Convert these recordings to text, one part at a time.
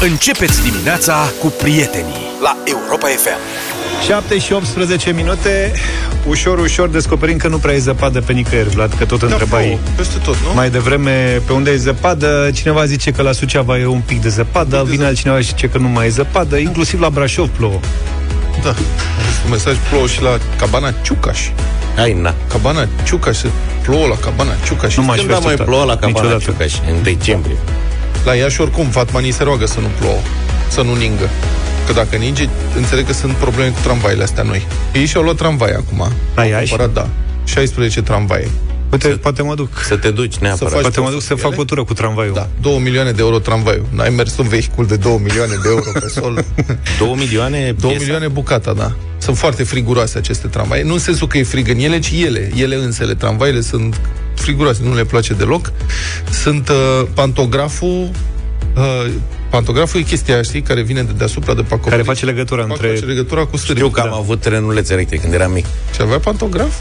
Începeți dimineața cu prietenii la Europa FM. 7 și 18 minute Ușor, ușor descoperim că nu prea e zăpadă pe nicăieri Vlad, că tot întrebai plouă, peste tot, nu? Mai devreme pe unde e zăpadă Cineva zice că la Suceava e un pic de zăpadă de Vine zăp- altcineva și zice că nu mai e zăpadă Inclusiv la Brașov plouă Da. Am văzut un mesaj plouă și la cabana Ciucaș. Hai, na. Cabana Ciucaș, se plouă la cabana Ciucaș. Nu m-aș Când fi a mai așteptat. plouat la Cabana Niciodată. Ciucaș? În decembrie. La Iași oricum, Fatmanii se roagă să nu plouă, să nu ningă. Că dacă ninge, înțeleg că sunt probleme cu tramvaile astea noi. Ei și-au luat tramvai acum. La Au Iași? cumpărat, da. 16 tramvaie. Uite, poate mă duc Să te duci neapărat. faci- Poate mă duc să ele? fac o tură cu tramvaiul Da, 2 milioane de euro tramvaiul. N-ai mers un vehicul de 2 milioane de euro pe sol. 2 milioane 2 piesa. milioane bucata, da. Sunt foarte friguroase aceste tramvaie. Nu în sensul că e frig în ele, ci ele, ele însele, tramvaile sunt friguroase, nu le place deloc. Sunt uh, pantograful uh, pantograful e chestia aia, știi, care vine de deasupra de pe acoperiș. Care face legătura Face între legătura cu sârma. Știu că am Da. avut trenulețe electrice când eram mic. Și avea pantograf?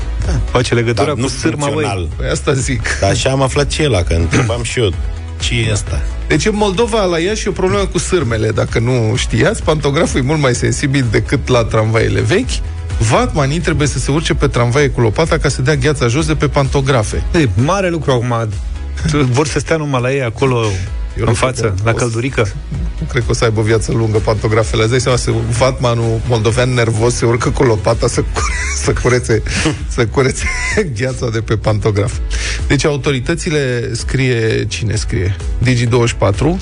Face legătura Dar cu nu sârma funcțional. băi. Păi asta zic. Dar așa am aflat ce e ăla, că întrebam și eu ce e asta. Deci în Moldova, la Iași, e o problemă cu sârmele. Dacă nu știați, pantograful e mult mai sensibil decât la tramvaiele vechi. Vatmanii trebuie să se urce pe tramvaie cu lopata ca să dea gheața jos de pe pantografe. E mare lucru acum Vor să stea numai la ei acolo Eu În nu față, cred că la o să- căldurică Nu cred că o să aibă viață lungă pantografele. Îți dai seama, se, vatmanul moldovean nervos se urcă cu lopata să, cu- să curețe, să curețe gheața de pe pantograf. Deci autoritățile scrie, cine scrie? Digi24 uh,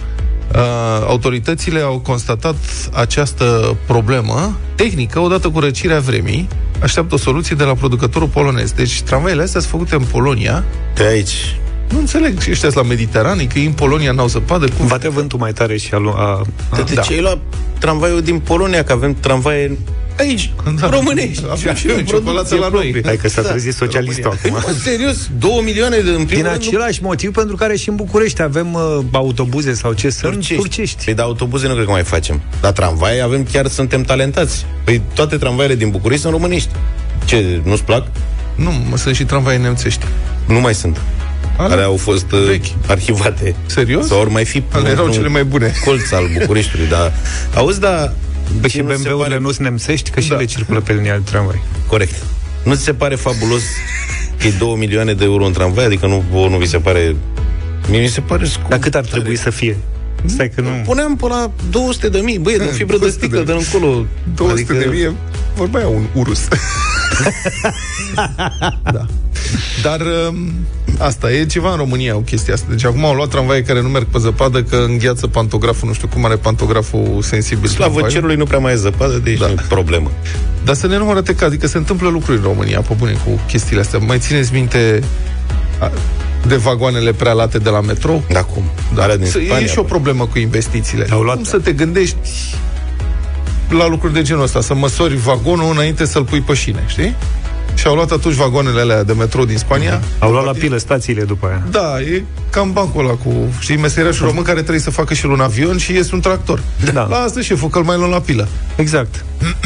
autoritățile au constatat această problemă tehnică odată cu răcirea vremii așteaptă o soluție de la producătorul polonez. Deci tramvaiele astea sunt făcute în Polonia. De aici. Nu înțeleg și ăștia sunt la Mediterană, că ei în Polonia n-au zăpadă. Cum Bate vântul mai tare și a, lu- a, Dar de da. ce ai luat tramvaiul din Polonia? Că avem tramvaie aici, Da. românești. Avem și noi ciocolată la noi. Hai că s-a trezit socialistul România. acum Mă, serios, 2 milioane de în primul Din rând, nu- același motiv pentru care și în București avem uh, autobuze sau ce sunt Turcești. turcești. Păi de autobuze nu cred că mai facem. Dar tramvaie avem chiar, suntem talentați. Păi toate tramvaiele din București sunt românești. Ce, nu-ți plac? Nu, mă, sunt și tramvaie nemțești. Nu mai sunt. Ale? Care au fost uh, Vechi. arhivate. Serios? Sau ori mai fi Ale erau într-un cele mai bune. colț al Bucureștiului, dar... Auzi, dar... Bă, și nu ți se BMW-urile pare- nu sunt nemțești, că și Da. le circulă pe linia de tramvai. Corect. Nu ți se pare fabulos că e 2 milioane de euro în tramvai? Adică nu, vouă nu vi se pare... Mie mi se pare scump. Dar cât ar trebui să fie? Stai că nu... Puneam pe la 200 de mii, băi, de fibră de 200 de sticlă, de încolo. 200 de mie, vorbea un urus. da. Dar um, asta e ceva în România, o chestie asta. Deci acum au luat tramvaie care nu merg pe zăpadă, că îngheață pantograful, nu știu cum are pantograful sensibil. Slavă tramvaiul. cerului nu prea mai e zăpadă, deci Da. da. nu e problemă. Dar să ne numără că adică se întâmplă lucruri în România, pe bune, cu chestiile astea. Mai țineți minte a, de vagoanele prea late de la metrou? Da, cum? Da. Alea din Să- Spania, e și o bă. problemă cu investițiile. Au luat- Cum să te gândești la lucruri de genul ăsta, să măsori vagonul înainte să-l pui pe șine, știi? Și au luat atunci vagoanele alea de metrou din Spania. Au luat la pilă stațiile după aia. Da, e cam bancul ăla cu, știi, meseriașul român care trebuie să facă și el un avion și iese un tractor. Da. La asta șeful, că îl mai luăm la pilă. Exact.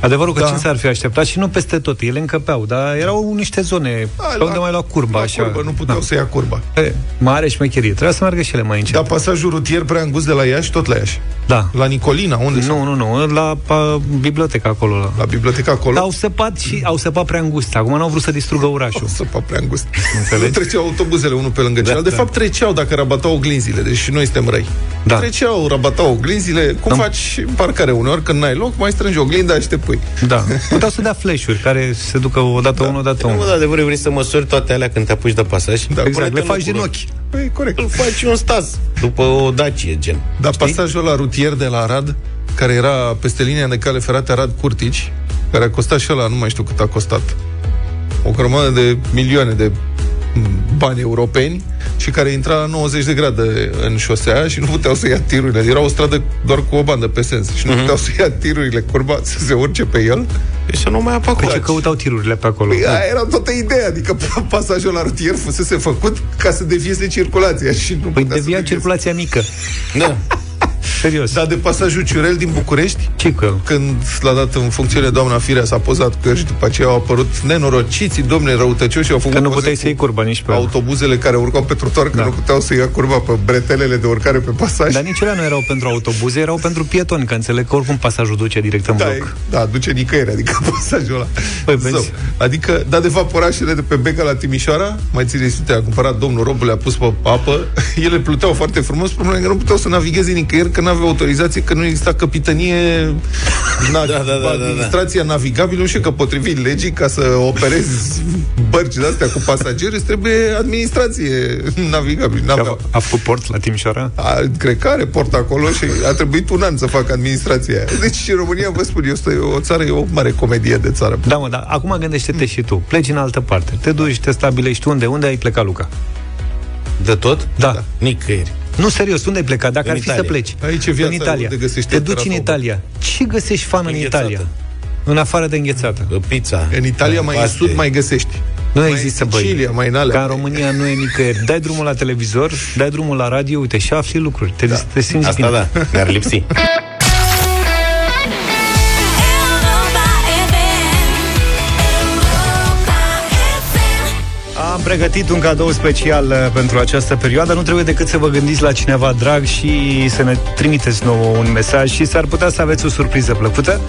Adevărul că Da. cine s-ar fi așteptat și nu peste tot, ele încăpeau, dar erau niște zone Da, pe la- unde mai lua curba, la așa. Curbă, nu puteau Da. să ia curba. E, Mare șmecherie, trebuia să meargă și ele mai încet. Dar pasajul rutier prea îngust de la Iași, tot la Iași. Da. La Nicolina, unde? Nu, nu, nu, la pa, biblioteca acolo. La... La biblioteca acolo. Dar au săpat și au săpat prea îngust. Acum n-au vrut să distrugă orașul. O să fac prea îngust. Înțelegi? Nu treceau autobuzele unul pe lângă celălalt. De fapt, treceau dacă rabatau oglinzile. Deci și noi suntem răi. Da. Treceau, rabatau oglinzile. Cum Am- faci în parcare uneori, când n-ai loc, mai strângi oglinda și te pui. Da. Puteau să dea flash-uri care se ducă odată da. unul, odată Nu, unul. de adevăr, vrei să măsori toate alea când te apuci de pasaj? Da, Exact, Pune-te le în faci din locul ochi. Păi, corect. Îl faci un stas după o dacie, gen. Dar pasajul la rutier de la Arad, care era peste linia de cale ferată Arad-Curtici, care a costat și ăla, nu mai știu cât a costat, o grămadă de milioane de bani europeni și care intra la 90 de grade în șosea și nu puteau să ia tirurile. Era o stradă doar cu o bandă pe sens și nu puteau să ia tirurile curba, să se urce pe el. Deci să nu mai apă Păi acolo. ce căutau tirurile pe acolo? Păi aia era toată ideea, adică pasajul la rutier fusese făcut ca să devieze circulația și nu Păi putea să devia devieze. circulația mică. Da. Serios. Dar de pasajul Ciurel din București, ce cu el? când l-a dat în funcțiune doamna Firea, s-a pozat cu el și după aceea au apărut nenorociții, domne răutăcioși și au făcut Că nu poze puteai cu să iei curba nici pe el. autobuzele care urcau pe trotuar, că Da. nu puteau să ia curba pe bretelele de urcare pe pasaj. Dar nici ele nu erau pentru autobuze, erau pentru pietoni, că înțeleg că oricum pasajul duce direct în da, bloc. e- da, duce nicăieri, adică pasajul ăla. Păi, vezi. Zău. Adică, da, de fapt, orașele de pe Bega la Timișoara, mai țineți minte, a cumpărat domnul Robu, le-a pus pe apă, ele pluteau foarte frumos, problema e că nu puteau să navigheze nicăieri, că nu aveau autorizație, că nu exista capitanie, na, Da, da, da, da, da. administrația navigabilă, nu știu că potrivit legii, ca să operezi bărci de-astea cu pasageri, îți trebuie administrație navigabilă. Că N-aveau. A, a făcut port la Timișoara? A, cred că are port acolo și a trebuit un an să facă administrația aia. Deci și România, vă spun, este o țară, e o mare comedie de țară. Da, mă, dar acum gândește-te și tu. Pleci în altă parte. Te duci, te stabilești unde? Unde ai plecat, Luca? De tot? Da. Nicăieri. Nu, serios, unde ai plecat? Dacă În ar fi Italia. să pleci. Aici e viața, în Italia. unde găsești Te duci în temperatură. Italia. Ce găsești fan în Înghețată. Italia? În afară de înghețată. Pizza. În Italia, mai în paste. sud, mai găsești. Nu Mai există, în băi. Sicilia, mai în alea. Ca în România nu e nicăieri. Dai drumul la televizor, dai drumul la radio, uite, și afli lucruri. Te, da. te simți Asta bine. da, ne-ar lipsi. pregătit un cadou special uh, pentru această perioadă. Nu trebuie decât să vă gândiți la cineva drag și să ne trimiteți nouă un mesaj și s-ar putea să aveți o surpriză plăcută.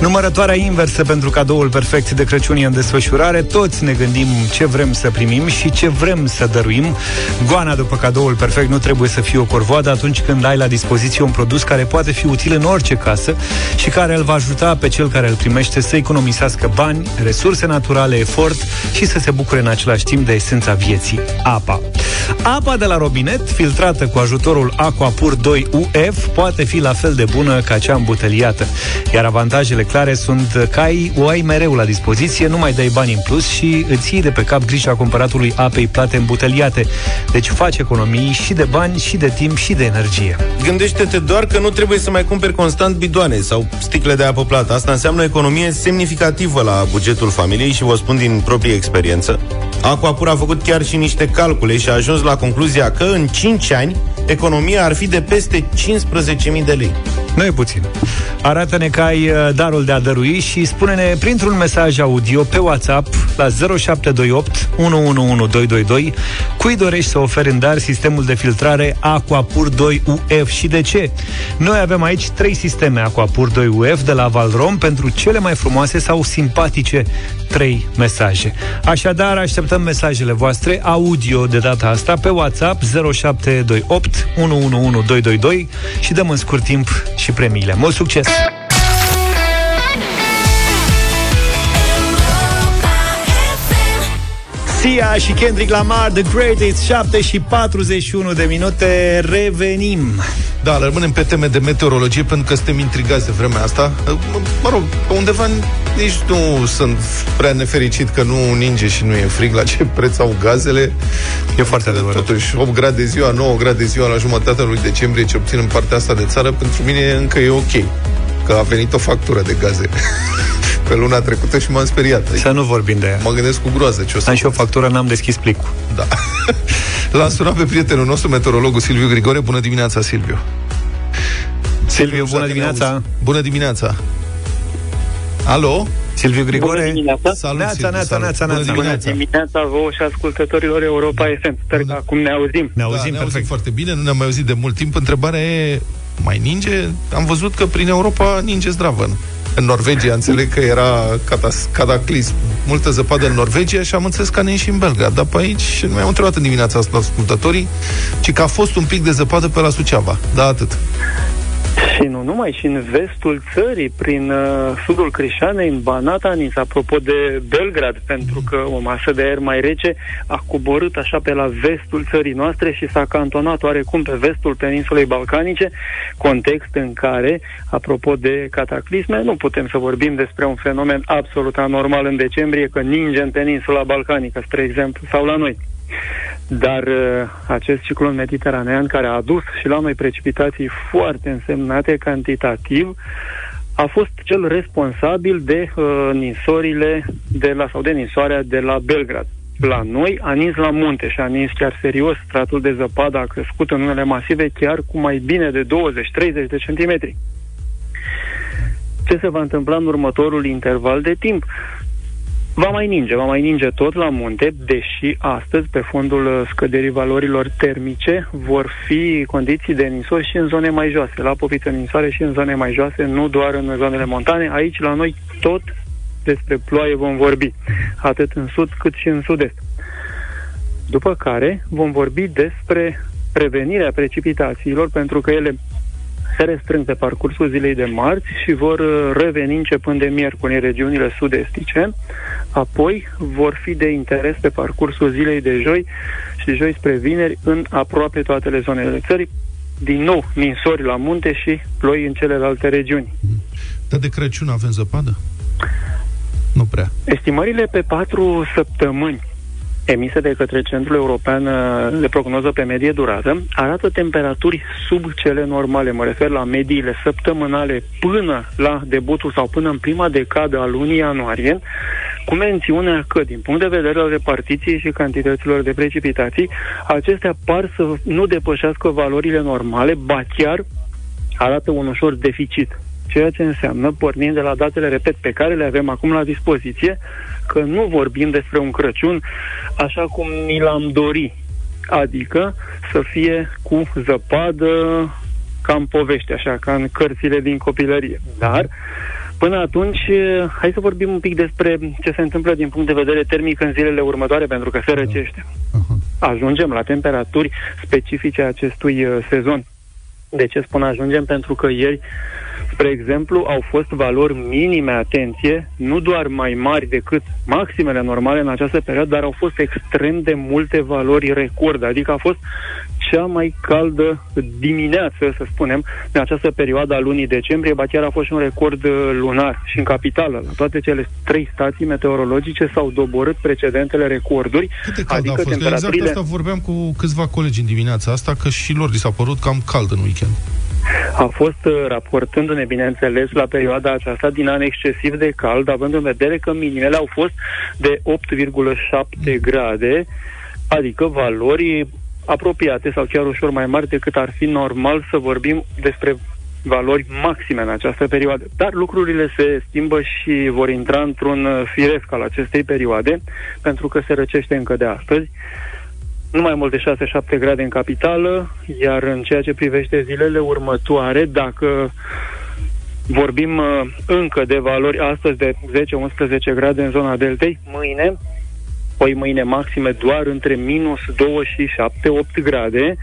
Numărătoarea inversă pentru cadoul perfect de Crăciun e în desfășurare. Toți ne gândim ce vrem să primim și ce vrem să dăruim. Goana după cadoul perfect nu trebuie să fie o corvoadă atunci când ai la dispoziție un produs care poate fi util în orice casă și care îl va ajuta pe cel care îl primește să economisească bani, resurse naturale, efort și să se bucure în același timp de esența vieții, apa. Apa de la robinet, filtrată cu ajutorul Aquapur 2 UF, poate fi la fel de bună ca cea îmbuteliată. Iar avantajele clare sunt că ai, o ai mereu la dispoziție, nu mai dai bani în plus și îți iei de pe cap grija cumpăratului apei plate îmbuteliate. Deci faci economii și de bani, și de timp, și de energie. Gândește-te doar că nu trebuie să mai cumperi constant bidoane sau sticle de apă plată. Asta înseamnă o economie semnificativă la bugetul familiei și vă spun din proprie experiență. Aquapur a făcut chiar și niște calcule și a ajuns la concluzia că în 5 ani economia ar fi de peste 15.000 de lei. Nu e puțin. Arată-ne că ai uh, darul de a dărui și spune-ne printr-un mesaj audio pe WhatsApp la 0728 111222 cui dorești să oferi în dar sistemul de filtrare Aquapur 2 UF și de ce. Noi avem aici trei sisteme Aquapur 2 UF de la Valrom pentru cele mai frumoase sau simpatice trei mesaje. Așadar, așteptăm mesajele voastre audio de data asta pe WhatsApp 0728 111222 și dăm în scurt timp și premiile. Mult succes! Europa FM. Sia și Kendrick Lamar, The Greatest, 7 și 41 de minute, revenim. Da, rămânem pe teme de meteorologie pentru că suntem intrigați de vremea asta. Mă, mă rog, pe undeva nici nu sunt prea nefericit că nu ninge și nu e frig la ce preț au gazele. E foarte adevărat. Totuși, 8 grade ziua, 9 grade ziua la jumătatea lui decembrie, ce obțin în partea asta de țară, pentru mine încă e ok. Că a venit o factură de gaze pe luna trecută și m-am speriat. Să nu vorbim de ea. Mă gândesc cu groază ce o să Am și o factură, n-am deschis plicul. Da. L-am sunat pe prietenul nostru, meteorologul Silviu Grigore. Bună dimineața, Silviu. Silviu, bună Dacă ne dimineața. auzi. Bună dimineața. Alo? Silviu Grigore. Bună dimineața. Salut, Neața, Silviu, neața, salut. neața, Bună neața. dimineața. Dimineața vouă și ascultătorilor Europa FM. Sper că acum ne auzim. Ne Da, auzim ne auzim perfect. foarte bine, nu ne-am mai auzit de mult timp. Întrebarea e, mai ninge? Am văzut că prin Europa ninge zdravăn. În Norvegia, înțeleg că era catas- cataclism. Multă zăpadă în Norvegia și am înțeles că ne și în Belgrad. Dar pe aici, nu mi-am întrebat în dimineața asta ascultătorii, ci că a fost un pic de zăpadă pe la Suceava. Da, atât. Și nu numai, și în vestul țării, prin uh, sudul Crișanei, în Banata, Nis, apropo de Belgrad, pentru că o masă de aer mai rece a coborât așa pe la vestul țării noastre și s-a cantonat oarecum pe vestul peninsulei balcanice, context în care, apropo de cataclisme, nu putem să vorbim despre un fenomen absolut anormal în decembrie, că ninge în peninsula balcanică, spre exemplu, sau la noi. Dar uh, acest ciclon mediteranean care a adus și la noi precipitații foarte însemnate cantitativ a fost cel responsabil de uh, ninsorile de la, sau de ninsoarea de la Belgrad. la noi, a nins la munte și a nins chiar serios. Stratul de zăpadă a crescut în unele masive chiar cu mai bine de 20-30 de centimetri. Ce se va întâmpla în următorul interval de timp? Va mai ninge, va mai ninge tot la munte, deși astăzi, pe fondul uh, scăderii valorilor termice, vor fi condiții de ninsori și în zone mai joase, la popiță ninsoare și în zone mai joase, nu doar în zonele montane. Aici, la noi, tot despre ploaie vom vorbi, atât în sud cât și în sud-est. După care vom vorbi despre prevenirea precipitațiilor, pentru că ele se restrâng pe parcursul zilei de marți și vor uh, reveni începând de miercuri în regiunile sud-estice. Apoi vor fi de interes pe parcursul zilei de joi și de joi spre vineri în aproape toate zonele țării. Din nou, ninsori la munte și ploi în celelalte regiuni. Dar de Crăciun avem zăpadă? Nu prea. Estimările pe patru săptămâni emise de către Centrul European uh, de Prognoză pe Medie Durată arată temperaturi sub cele normale. Mă refer la mediile săptămânale până la debutul sau până în prima decadă a lunii ianuarie, cu mențiunea că, din punct de vedere al repartiției și cantităților de precipitații, acestea par să nu depășească valorile normale, ba chiar arată un ușor deficit. Ceea ce înseamnă, pornind de la datele, repet, pe care le avem acum la dispoziție, că nu vorbim despre un Crăciun așa cum ni l-am dori. Adică să fie cu zăpadă, ca în povești, așa, ca în cărțile din copilărie. Dar, până atunci, hai să vorbim un pic despre ce se întâmplă din punct de vedere termic în zilele următoare, pentru că se răcește. Ajungem la temperaturi specifice acestui uh, sezon. De ce spun ajungem? Pentru că ieri, spre exemplu, au fost valori minime, atenție, nu doar mai mari decât maximele normale în această perioadă, dar au fost extrem de multe valori record, adică a fost cea mai caldă dimineață, să spunem, în această perioadă a lunii decembrie, ba chiar a fost și un record uh, lunar și în capitală. La toate cele trei stații meteorologice s-au doborât precedentele recorduri, Cât de cald adică a fost? Că Exact temperaturile... asta vorbeam cu câțiva colegi în dimineața asta, că și lor li s-a părut cam cald în weekend. A fost uh, raportându-ne, bineînțeles, la perioada aceasta din an excesiv de cald, având în vedere că minimele au fost de 8,7 grade, adică valori apropiate sau chiar ușor mai mari decât ar fi normal să vorbim despre valori maxime în această perioadă. Dar lucrurile se schimbă și vor intra într-un uh, firesc al acestei perioade, pentru că se răcește încă de astăzi nu mai mult de 6-7 grade în capitală, iar în ceea ce privește zilele următoare, dacă vorbim uh, încă de valori astăzi de 10-11 grade în zona deltei, mâine, poi mâine maxime doar între minus 2 și 7-8 grade,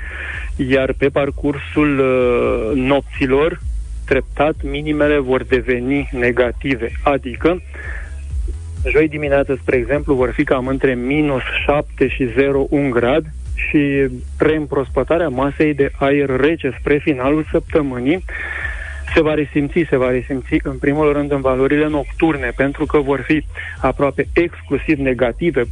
iar pe parcursul uh, nopților, treptat, minimele vor deveni negative, adică Joi dimineață, spre exemplu, vor fi cam între minus 7 și 0 un grad și reîmprospătarea masei de aer rece spre finalul săptămânii se va resimți, se va resimți în primul rând în valorile nocturne, pentru că vor fi aproape exclusiv negative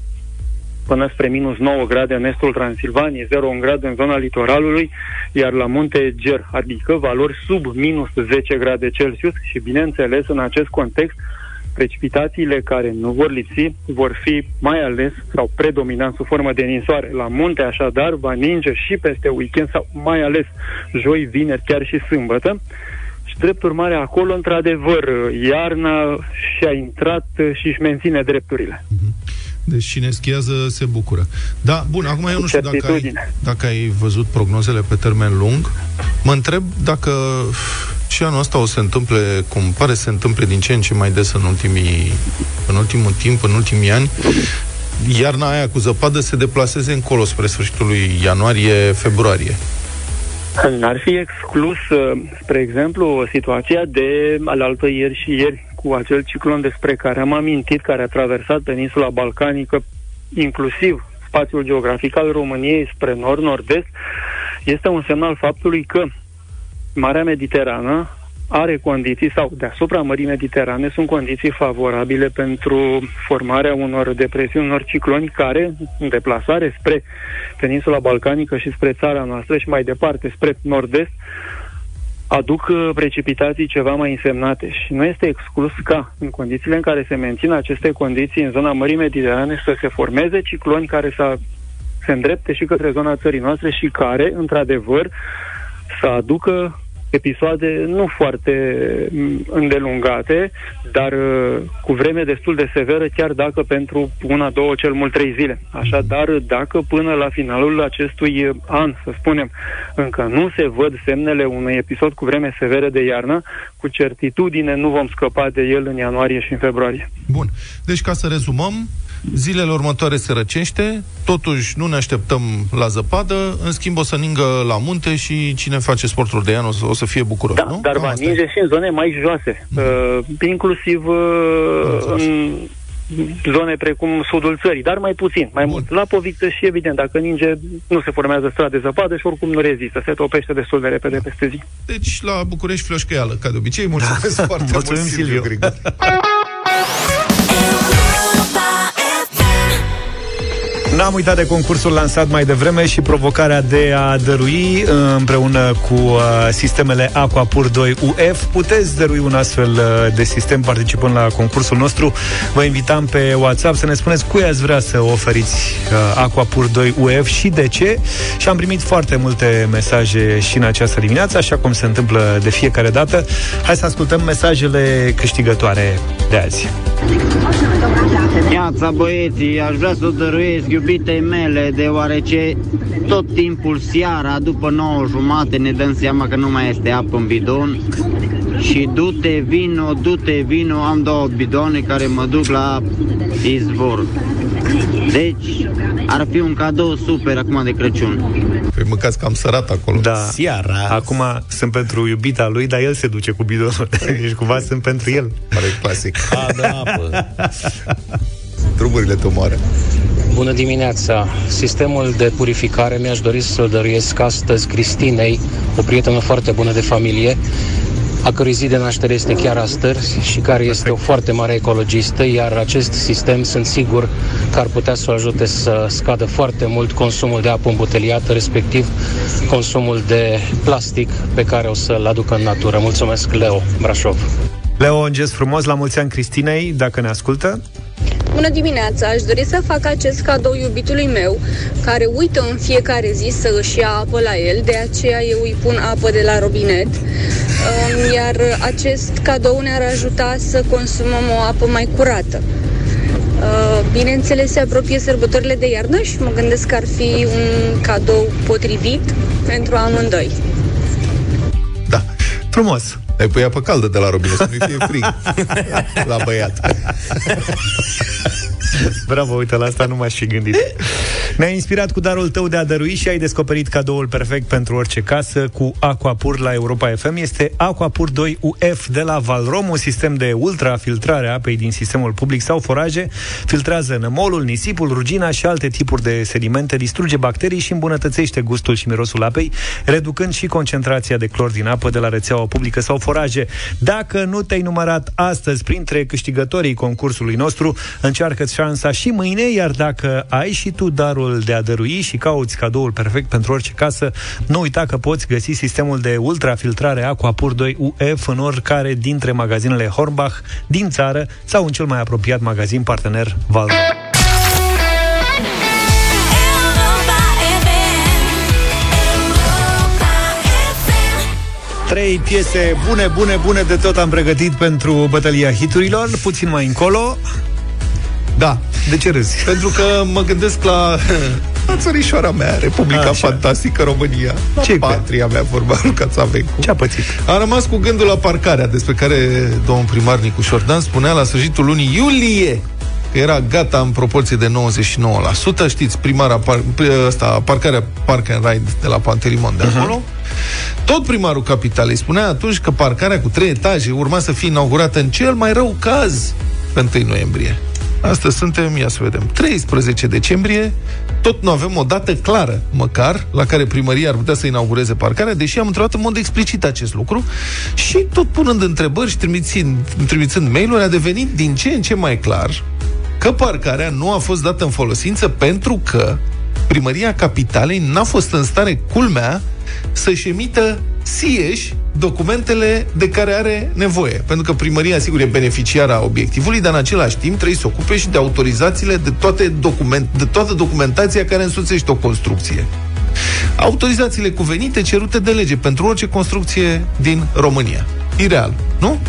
până spre minus 9 grade în estul Transilvaniei, 0 un grad în zona litoralului, iar la munte Ger, adică valori sub minus 10 grade Celsius și, bineînțeles, în acest context, precipitațiile care nu vor lipsi vor fi mai ales sau predominant sub formă de ninsoare. La munte, așadar, va ninge și peste weekend sau mai ales joi, vineri, chiar și sâmbătă. Și drept urmare, acolo, într-adevăr, iarna și-a intrat și își menține drepturile. Deci cine schiază se bucură. Da, bun, acum eu nu știu dacă ai, certitudine. dacă ai văzut prognozele pe termen lung. Mă întreb dacă și anul ăsta o se întâmple, cum pare să se întâmple din ce în ce mai des în, ultimii, în ultimul timp, în ultimii ani, iarna aia cu zăpadă se deplaseze încolo spre sfârșitul lui ianuarie-februarie. N-ar fi exclus, uh, spre exemplu, situația de alaltă ieri și ieri cu acel ciclon despre care am amintit, care a traversat peninsula balcanică, inclusiv spațiul geografic al României spre nord-nord-est, este un semn al faptului că Marea Mediterană are condiții, sau deasupra Mării Mediterane, sunt condiții favorabile pentru formarea unor depresiuni, unor cicloni care, în deplasare spre peninsula balcanică și spre țara noastră și mai departe, spre nord-est, aduc uh, precipitații ceva mai însemnate. Și nu este exclus ca, în condițiile în care se mențin aceste condiții în zona Mării Mediterane, să se formeze cicloni care să se îndrepte și către zona țării noastre și care, într-adevăr, să aducă episoade nu foarte m, îndelungate, dar uh, cu vreme destul de severă, chiar dacă pentru una, două, cel mult trei zile. Așadar, dacă până la finalul acestui uh, an, să spunem, încă nu se văd semnele unui episod cu vreme severă de iarnă, cu certitudine nu vom scăpa de el în ianuarie și în februarie. Bun. Deci, ca să rezumăm, zilele următoare se răcește, totuși nu ne așteptăm la zăpadă, în schimb o să ningă la munte și cine face sporturi de iarnă o să, o să fie bucuros, Da, nu? dar Cam va asta e. ninge și în zone mai joase, uh, inclusiv uh, în zone precum sudul țării, dar mai puțin, mai Bun. mult. La Poviță și evident, dacă ninge, nu se formează strat de zăpadă și oricum nu rezistă, se topește destul de repede peste zi. Deci, la București, flășcăială, ca de obicei. Mulțumesc da. foarte Mulțumim, mult, Silviu Silviu. Grigore. N-am uitat de concursul lansat mai devreme și provocarea de a dărui uh, împreună cu uh, sistemele Aquapur 2 UF. Puteți dărui un astfel uh, de sistem participând la concursul nostru. Vă invitam pe WhatsApp să ne spuneți cui ați vrea să oferiți uh, Aquapur 2 UF și de ce. Și am primit foarte multe mesaje și în această dimineață, așa cum se întâmplă de fiecare dată. Hai să ascultăm mesajele câștigătoare de azi. Iața băieții, aș vrea să o dăruiesc iubitei mele, deoarece tot timpul seara, după 9 jumate, ne dăm seama că nu mai este apă în bidon și du-te vino, du-te vino, am două bidoane care mă duc la izvor. Deci, ar fi un cadou super acum de Crăciun. Păi mâncați că am sărat acolo. Da. Seara. Acum sunt pentru iubita lui, dar el se duce cu bidonul. Deci cumva sunt pentru el. Pare clasic. A, de apă. Drumurile te omoară. Bună dimineața! Sistemul de purificare mi-aș dori să-l dăruiesc astăzi Cristinei, o prietenă foarte bună de familie, a cărui zi de naștere este chiar astăzi și care este o foarte mare ecologistă, iar acest sistem sunt sigur că ar putea să o ajute să scadă foarte mult consumul de apă îmbuteliată, respectiv consumul de plastic pe care o să-l aducă în natură. Mulțumesc, Leo, Brașov! Leo, un gest frumos la mulți ani Cristinei, dacă ne ascultă. Bună dimineața! Aș dori să fac acest cadou iubitului meu, care uită în fiecare zi să își ia apă la el, de aceea eu îi pun apă de la robinet, Um, iar acest cadou ne-ar ajuta să consumăm o apă mai curată. Uh, Bineînțeles, se apropie sărbătorile de iarnă și mă gândesc că ar fi un cadou potrivit pentru amândoi. Da. Frumos. Ai pui apă caldă de la robinet, să nu fie frig la băiat. Bravo, uite, la asta nu m-aș fi gândit. Ne-ai inspirat cu darul tău de a dărui și ai descoperit cadoul perfect pentru orice casă cu Aquapur la Europa FM. Este Aquapur 2 UF de la Valrom, un sistem de ultrafiltrare a apei din sistemul public sau foraje. Filtrează nămolul, nisipul, rugina și alte tipuri de sedimente, distruge bacterii și îmbunătățește gustul și mirosul apei, reducând și concentrația de clor din apă de la rețeaua publică sau foraje. Dacă nu te-ai numărat astăzi printre câștigătorii concursului nostru, încearcă șansa și mâine, iar dacă ai și tu darul de a dărui și cauți cadoul perfect pentru orice casă, nu uita că poți găsi sistemul de ultrafiltrare Aquapur 2 UF în oricare dintre magazinele Hornbach din țară sau în cel mai apropiat magazin partener Valro. Europa FM. Europa FM. Trei piese bune, bune, bune de tot am pregătit pentru bătălia hiturilor, puțin mai încolo. Da. De ce râzi? Pentru că mă gândesc la, la țărișoara mea, Republica Așa. Fantastică România. La Ce-i cu ea? patria mea, vorba lui Cațavencu. Ce a pățit? Am rămas cu gândul la parcarea, despre care domnul primar Nicuș Șordan spunea la sfârșitul lunii iulie că era gata în proporție de 99%. Știți, primara par, pri- ăsta, parcarea Park and Ride de la Pantelimon de acolo. Tot primarul capitalei spunea atunci că parcarea cu trei etaje urma să fie inaugurată în cel mai rău caz pe 1 noiembrie. Astăzi suntem, ia să vedem, 13 decembrie, tot nu avem o dată clară, măcar, la care primăria ar putea să inaugureze parcarea, deși am întrebat în mod explicit acest lucru. Și tot punând întrebări și trimițând, trimițând mail-uri, a devenit din ce în ce mai clar că parcarea nu a fost dată în folosință pentru că primăria capitalei n-a fost în stare, culmea, să-și emită Sieși documentele de care are nevoie. Pentru că primăria, sigur, e beneficiara obiectivului, dar în același timp trebuie să ocupe și de autorizațiile de, toate document, de toată documentația care însuțește o construcție. Autorizațiile cuvenite cerute de lege pentru orice construcție din România. Ireal, nu?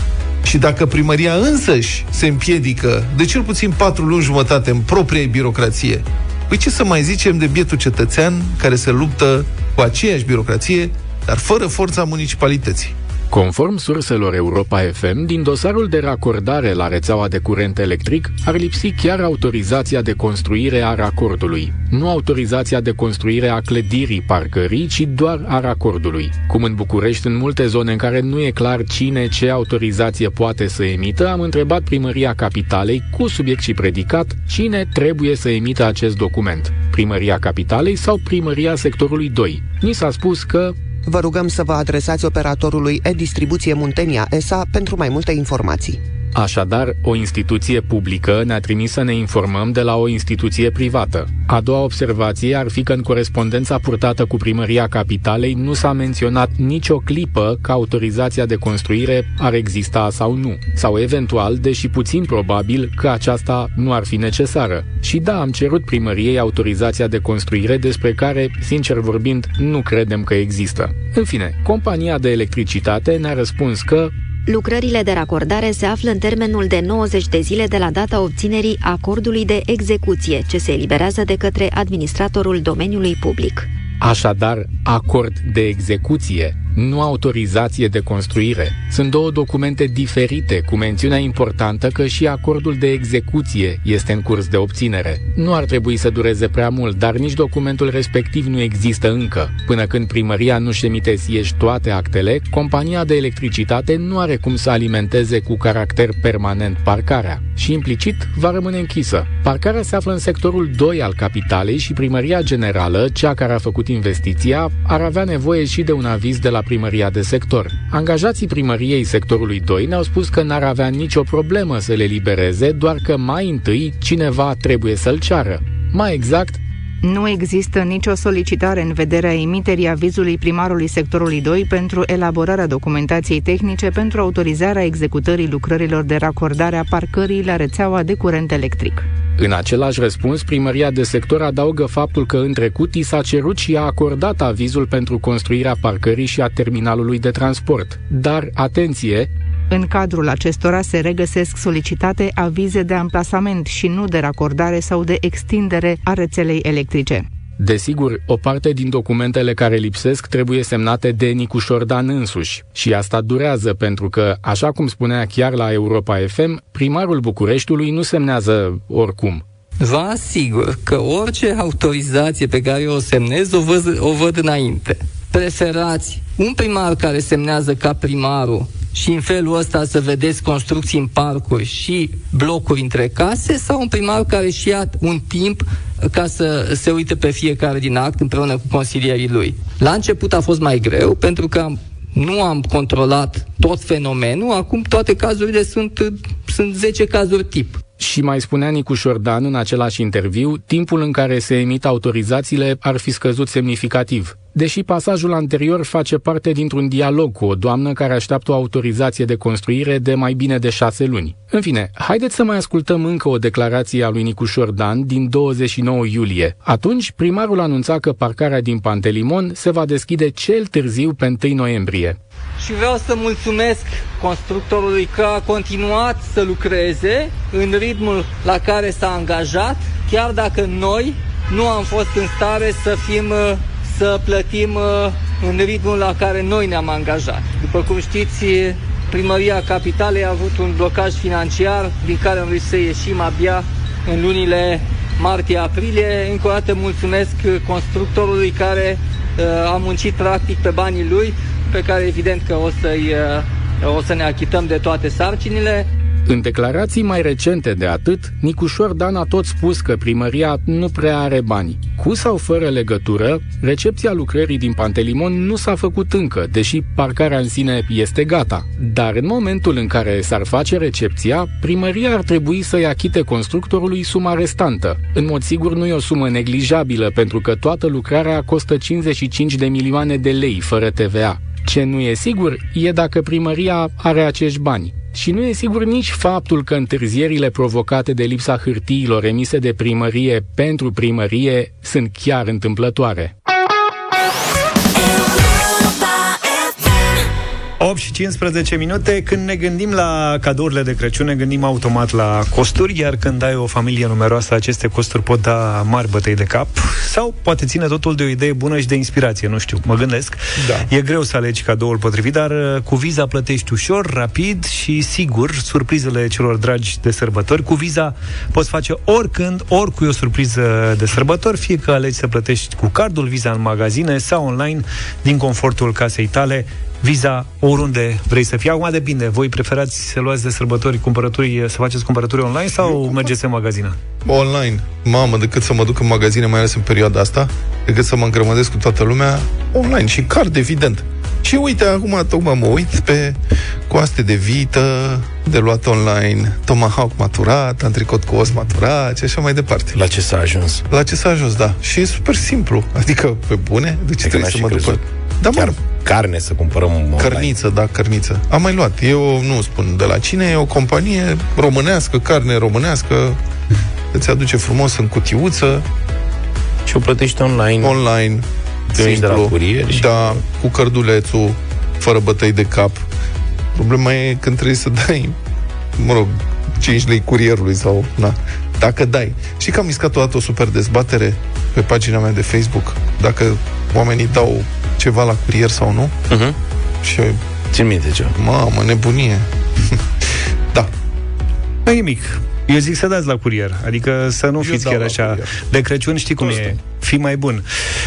Și dacă primăria însăși se împiedică de cel puțin patru luni jumătate în propria birocrație, păi ce să mai zicem de bietul cetățean care se luptă cu aceeași birocrație, dar fără forța municipalității? Conform surselor Europa FM, din dosarul de racordare la rețeaua de curent electric ar lipsi chiar autorizația de construire a racordului. Nu autorizația de construire a clădirii parcării, ci doar a racordului. Cum în București, în multe zone în care nu e clar cine ce autorizație poate să emită, am întrebat primăria capitalei cu subiect și predicat cine trebuie să emită acest document. Primăria capitalei sau primăria sectorului 2. Ni s-a spus că Vă rugăm să vă adresați operatorului e-distribuție Muntenia ESA pentru mai multe informații. Așadar, o instituție publică ne-a trimis să ne informăm de la o instituție privată. A doua observație ar fi că în corespondența purtată cu primăria capitalei nu s-a menționat nicio clipă că autorizația de construire ar exista sau nu, sau eventual, deși puțin probabil, că aceasta nu ar fi necesară. Și da, am cerut primăriei autorizația de construire despre care, sincer vorbind, nu credem că există. În fine, compania de electricitate ne-a răspuns că Lucrările de racordare se află în termenul de 90 de zile de la data obținerii acordului de execuție, ce se eliberează de către administratorul domeniului public. Așadar, acord de execuție, nu autorizație de construire. Sunt două documente diferite, cu mențiunea importantă că și acordul de execuție este în curs de obținere. Nu ar trebui să dureze prea mult, dar nici documentul respectiv nu există încă. Până când primăria nu-și emite sieși toate actele, compania de electricitate nu are cum să alimenteze cu caracter permanent parcarea și implicit va rămâne închisă. Parcarea se află în sectorul 2 al capitalei și primăria generală, cea care a făcut investiția, ar avea nevoie și de un aviz de la primăria de sector. Angajații primăriei sectorului 2 ne-au spus că n-ar avea nicio problemă să le libereze, doar că mai întâi cineva trebuie să-l ceară. Mai exact, Nu există nicio solicitare în vederea emiterii avizului primarului sectorului 2 pentru elaborarea documentației tehnice pentru autorizarea executării lucrărilor de racordare a parcării la rețeaua de curent electric. În același răspuns, primăria de sector adaugă faptul că în trecut i s-a cerut și a acordat avizul pentru construirea parcării și a terminalului de transport. Dar, atenție, În cadrul acestora se regăsesc solicitate avize de amplasament și nu de racordare sau de extindere a rețelei electrice. Desigur, o parte din documentele care lipsesc trebuie semnate de Nicu Șordan însuși. Și asta durează pentru că, așa cum spunea chiar la Europa FM, primarul Bucureștiului nu semnează oricum. Vă asigur că orice autorizație pe care o semnez o văd, o văd înainte. Preferați un primar care semnează ca primarul și în felul ăsta să vedeți construcții în parcuri și blocuri între case sau un primar care și ia un timp ca să se uite pe fiecare din act împreună cu consilierii lui. La început a fost mai greu pentru că am nu am controlat tot fenomenul, acum toate cazurile sunt, sunt 10 cazuri tip. Și mai spunea Nicu Șordan în același interviu, timpul în care se emit autorizațiile ar fi scăzut semnificativ. Deși pasajul anterior face parte dintr-un dialog cu o doamnă care așteaptă o autorizație de construire de mai bine de șase luni. În fine, haideți să mai ascultăm încă o declarație a lui Nicu Șordan din 29 iulie. Atunci, primarul anunța că parcarea din Pantelimon se va deschide cel târziu pe 1 noiembrie. Și vreau să mulțumesc constructorului că a continuat să lucreze în ritmul la care s-a angajat, chiar dacă noi nu am fost în stare să fim uh, să plătim uh, în ritmul la care noi ne-am angajat. După cum știți, primăria capitalei a avut un blocaj financiar din care am reușit să ieșim abia în lunile martie-aprilie. Încă o dată mulțumesc constructorului care uh, a muncit practic pe banii lui, pe care evident că o, să-i, uh, o să ne achităm de toate sarcinile. În declarații mai recente de atât, Nicu Șordan a tot spus că primăria nu prea are bani. Cu sau fără legătură, recepția lucrării din Pantelimon nu s-a făcut încă, deși parcarea în sine este gata. Dar în momentul în care s-ar face recepția, primăria ar trebui să-i achite constructorului suma restantă. În mod sigur nu e o sumă neglijabilă, pentru că toată lucrarea costă 55 de milioane de lei, fără TVA. Ce nu e sigur e dacă primăria are acești bani. Și nu e sigur nici faptul că întârzierile provocate de lipsa hârtiilor emise de primărie pentru primărie sunt chiar întâmplătoare. 8 și 15 minute, când ne gândim la cadourile de Crăciun, ne gândim automat la costuri, iar când ai o familie numeroasă, aceste costuri pot da mari bătăi de cap sau poate ține totul de o idee bună și de inspirație, nu știu, mă gândesc. Da. E greu să alegi cadoul potrivit, dar uh, cu Viza plătești ușor, rapid și sigur surprizele celor dragi de sărbători. Cu Viza poți face oricând, oricui o surpriză de sărbători, fie că alegi să plătești cu cardul Visa în magazine sau online, din confortul casei tale. Visa oriunde vrei să fii. Acum depinde. Voi preferați să luați de sărbători cumpărături, să faceți cumpărături online sau mergeți în magazine? Online. Mamă, decât să mă duc în magazine, mai ales în perioada asta, decât să mă îngrămădesc cu toată lumea, online. Și card, evident. Și uite, acum tocmai mă uit pe coaste de vită, de luat online, tomahawk maturat, antricot cu os maturat și așa mai departe. La ce s-a ajuns? La ce s-a ajuns, da. Și e super simplu. Adică, pe bune, de ce Adică trebuie n-aș să fi mă duc crezut. pe... Da, mă, Chiar carne să cumpărăm online. Cărniță, da, cărniță. Am mai luat. Eu nu spun de la cine, e o companie românească, carne românească, îți aduce frumos în cutiuță, Și o plătești online. online, Primești de la curier și- Da, cu cărdulețul, fără bătăi de cap. Problema e când trebuie să dai, mă rog, 5 lei curierului sau, na, dacă dai. Și că am iscat odată o super dezbatere pe pagina mea de Facebook, dacă oamenii dau ceva la curier sau nu. Uh-huh. Și Țin minte ce. Mamă, nebunie. da. Nu e mic. Eu zic să dați la curier, adică să nu Eu fiți dau chiar la așa. curier. De Crăciun știi cum e, fi mai bun.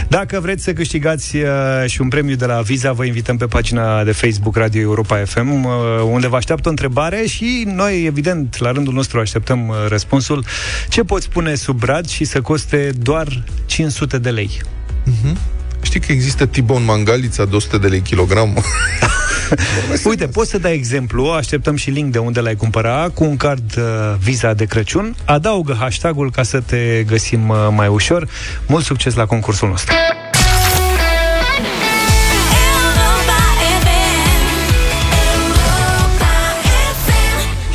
Dacă vreți să câștigați uh, și un premiu de la Visa, vă invităm pe pagina de Facebook Radio Europa FM, uh, unde vă așteaptă o întrebare și noi, evident, la rândul nostru așteptăm uh, răspunsul. Ce poți pune sub brad și să coste doar 500 de lei? Știi că există tibon mangalița de 100 de lei kilogram? Uite, poți să dai exemplu, așteptăm și link de unde l-ai cumpăra, cu un card uh, Visa de Crăciun, adaugă hashtagul ca să te găsim uh, mai ușor. Mult succes la concursul nostru!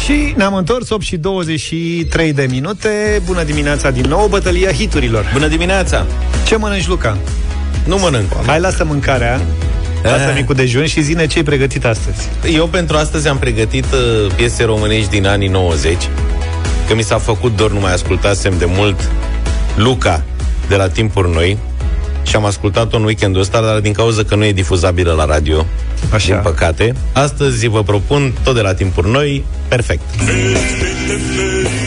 Și ne-am întors 8 și 23 de minute. Bună dimineața din nou, bătălia hiturilor. Bună dimineața! Ce mănânci, Luca? Nu mănânc. Hai, lasă mâncarea. Lasă Eh. micul dejun și zine ce ai pregătit astăzi. Eu pentru astăzi am pregătit uh, piese românești din anii 90, că mi s-a făcut dor, nu mai ascultasem de mult Luca de la timpuri noi și am ascultat-o în weekendul ăsta, dar din cauza că nu e difuzabilă la radio, Așa. din păcate. Astăzi vă propun, tot de la timpuri noi, perfect. Recepționat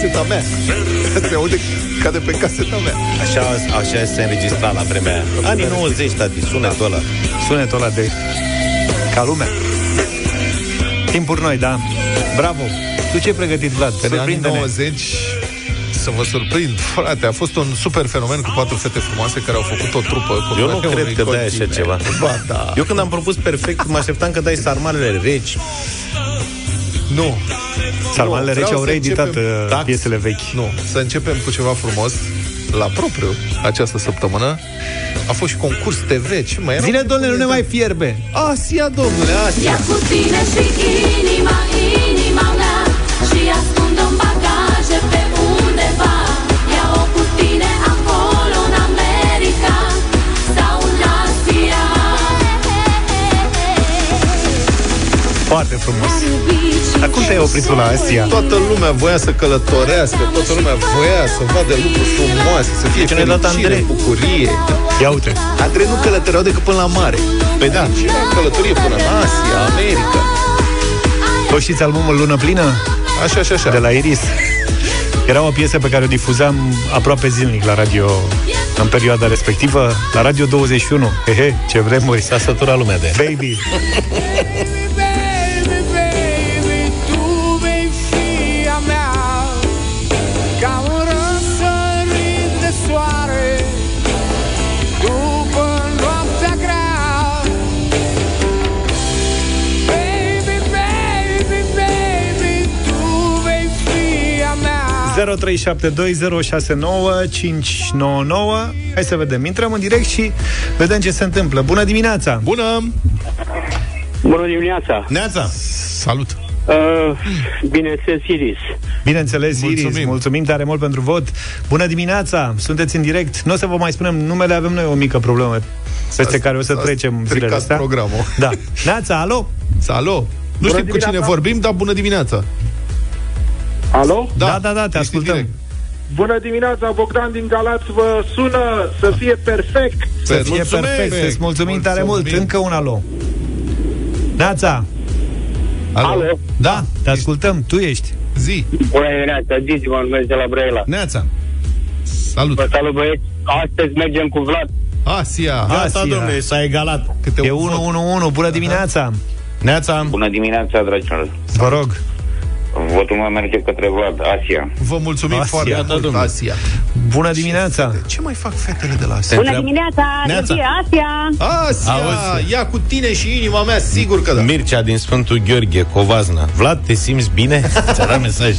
caseta mea. Se aude ca de pe caseta mea. Așa, așa se înregistra la vremea aia. Anii 90, tati, sunetul ăla. Sunetul ăla de... ca lumea. Timpuri noi, da. Bravo. Tu ce ai pregătit, Vlad? În anii Surprinde-ne. 90 să vă surprind, frate, a fost un super fenomen cu patru fete frumoase care au făcut o trupă. cu Eu nu toate cred unui că dai așa continent. ceva. Ba, da. Eu când am propus perfect, mă așteptam că dai sarmalele reci. Nu. Sarmalele Nu, reci vreau au să reeditat începem- uh, Tax. piesele vechi. Nu, să începem cu ceva frumos la propriu această săptămână. A fost și concurs TV, ce mai era? Zine, domnule, nu ne mai fierbe. Asia, domnule, Asia. Ia cu tine și inima, inima mea Și ascund-o în bagaje pe undeva Ia-o cu tine acolo în America Sau în Asia Foarte frumos. Dar cum te-ai oprit tu la Asia? Toată lumea voia să călătorească, toată lumea voia să vadă lucruri frumoase, să fie Ce ne-ai dat, fericire, Andrei? bucurie. Ia uite. Andrei nu călătoreau decât până la mare. Păi da, și era călătorie până în Asia, America. Vă știți albumul Lună Plină? Așa, așa, așa. De la Iris. Era o piesă pe care o difuzam aproape zilnic la radio în perioada respectivă, la Radio 21. Hehe, ce vremuri. S-a săturat lumea de Baby. 0372069599 Hai să vedem, intrăm în direct și vedem ce se întâmplă Bună dimineața! Bună! Bună dimineața! Neața! Salut! Uh, bineînțeles, Iris. Bineînțeles, Iris, mulțumim. mulțumim tare mult pentru vot Bună dimineața, sunteți în direct Nu o să vă mai spunem numele, avem noi o mică problemă Peste care o să trecem zilele astea programul. Da, Neața, alo? Salut! Nu știm cu cine dimineața. vorbim, dar bună dimineața! Alo? Da, da, da, te ești în ascultăm direct. Bună dimineața, Bogdan din Galați vă sună să fie perfect. Să fie Mulțumesc! perfect, îți mulțumim tare mult Mulțumim. Încă un alo Neața, Alo? Alo? da, te ascultăm, tu ești Zi! Bună dimineața, Gigi mă numesc de la Brăila. Neața! Salut! Vă salut băieți, astăzi mergem cu Vlad. Asia! Gata, Asia. domnule, s-a egalat. Câte E un vot. 111, bună dimineața Neața! Bună dimineața, dragilor. Vă rog Votul meu merge către Vlad, Asia. Vă mulțumim Asia, foarte da, mult, domnule. Asia. Bună dimineața Ce mai fac fetele de la Asia? Bună dimineața, Neața. Lucie Asia! Asia! Auzi. Ia cu tine și inima mea, sigur că da. Mircea din Sfântul Gheorghe, Covazna. Vlad, te simți bine? Ți-a dat mesaj.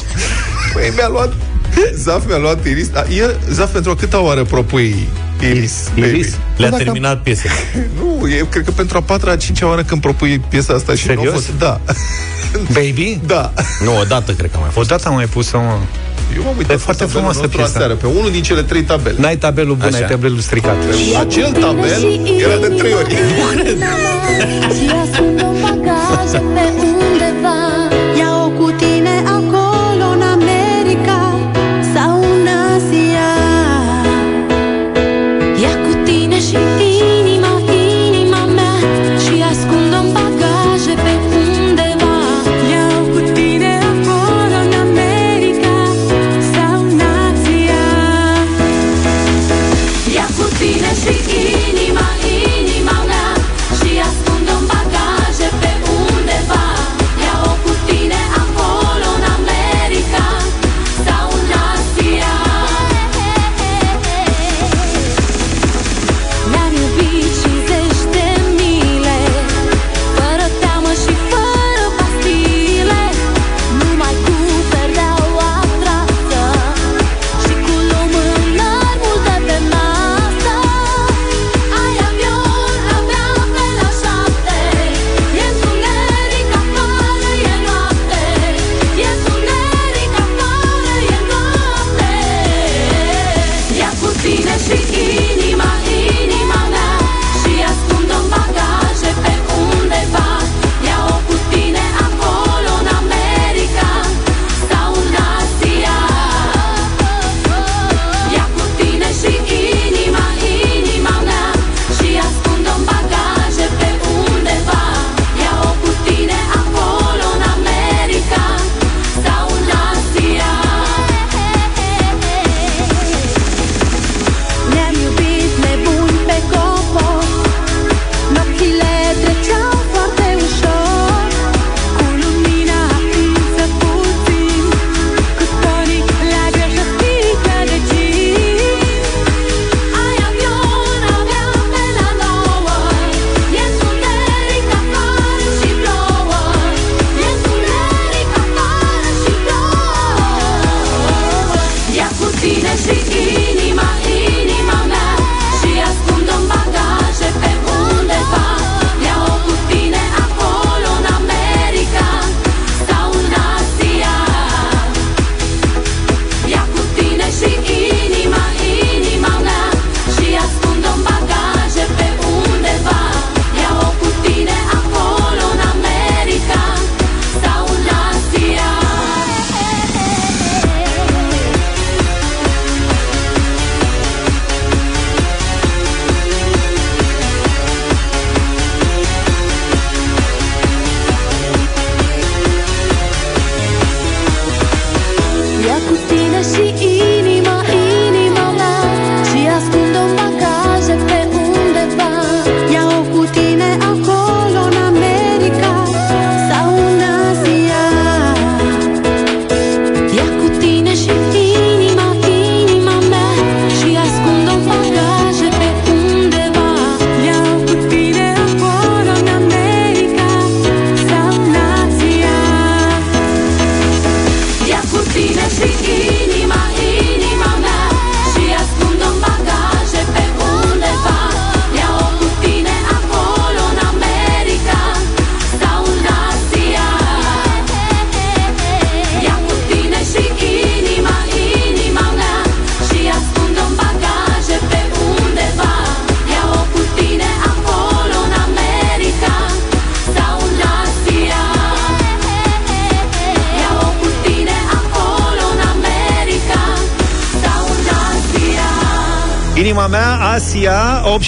Păi mi-a luat Zaf mi-a luat Iris Dar el, Zaf, pentru a câta oară propui Iris? Iris? Le-a Dacă- terminat piesa. Nu, eu cred că pentru a patra, a cincea oară când propui piesa asta și nu a Serios? fost. Da. Baby? Da. Nu, o dată cred că am mai fost. Odată am mai pus-o, mă Eu m-am E uitat foarte pe tabelul frumoasă nostru piesa. aseară, pe unul din cele trei tabele. N-ai tabelul bun, Așa. ai tabelul stricat Acel tabel era de trei ori. Și ascund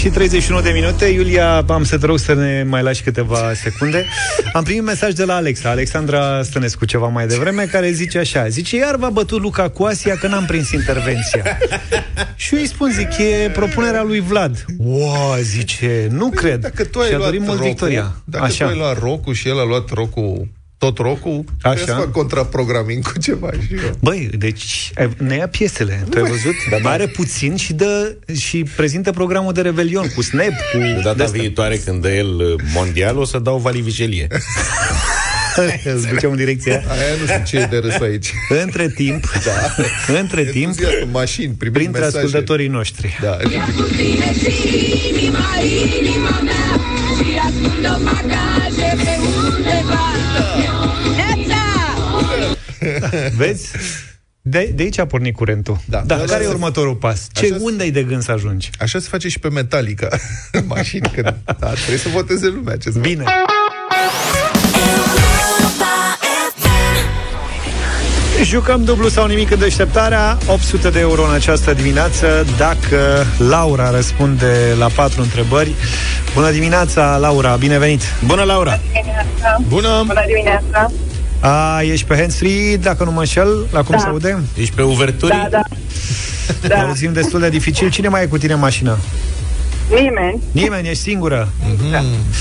și 31 de minute. Iulia, am să te rog să ne mai lași câteva secunde. Am primit mesaj de la Alexa, Alexandra Stănescu, ceva mai devreme, care zice așa, zice, iar v-a bătut Luca cu Asia că n-am prins intervenția. și eu îi spun, zic, e propunerea lui Vlad. Wow, zice, nu cred. Dacă tu ai și a luat dorit mult rocul, victoria. Dacă Așa. tu ai luat rocul și el a luat rocul tot rocul, Așa. Așa. să fac contraprogramming cu ceva și eu. Băi, deci ai- ne ia piesele, tu ai văzut? Dar are puțin și dă și prezintă programul de revelion cu Snap, cu De data de-astea. viitoare, când dă el uh, mondial, o să dau Vali Vigelie. Îți ducem în direcția aia. Aia nu știu ce e de râs aici. Între timp, da. între timp, Entuziast în mașini, primim printre mesaje. ascultătorii noștri. Da. Tine și inima, inima mea Și ascund o bagaje pe undeva Neața! Vezi? De, de aici a pornit curentul. Da. da Ăla care e se- următorul pas? Ce Așa se- unde ai de gând să ajungi? Așa se face și pe Metallica în mașini. Când, da, trebuie să voteze lumea. Ce să Bine. Jucăm dublu sau nimic în deșteptarea 800 de euro în această dimineață Dacă Laura răspunde la patru întrebări Bună dimineața, Laura, bine venit Bună, Laura! Bună! Bună dimineața! A, ești pe hands-free, dacă nu mă înșel, la cum Da. se aude? Ești pe uverturi? Da, da. Da. Auzim destul de dificil. Cine mai e cu tine în mașină? Nimeni? Nimeni, ești singură.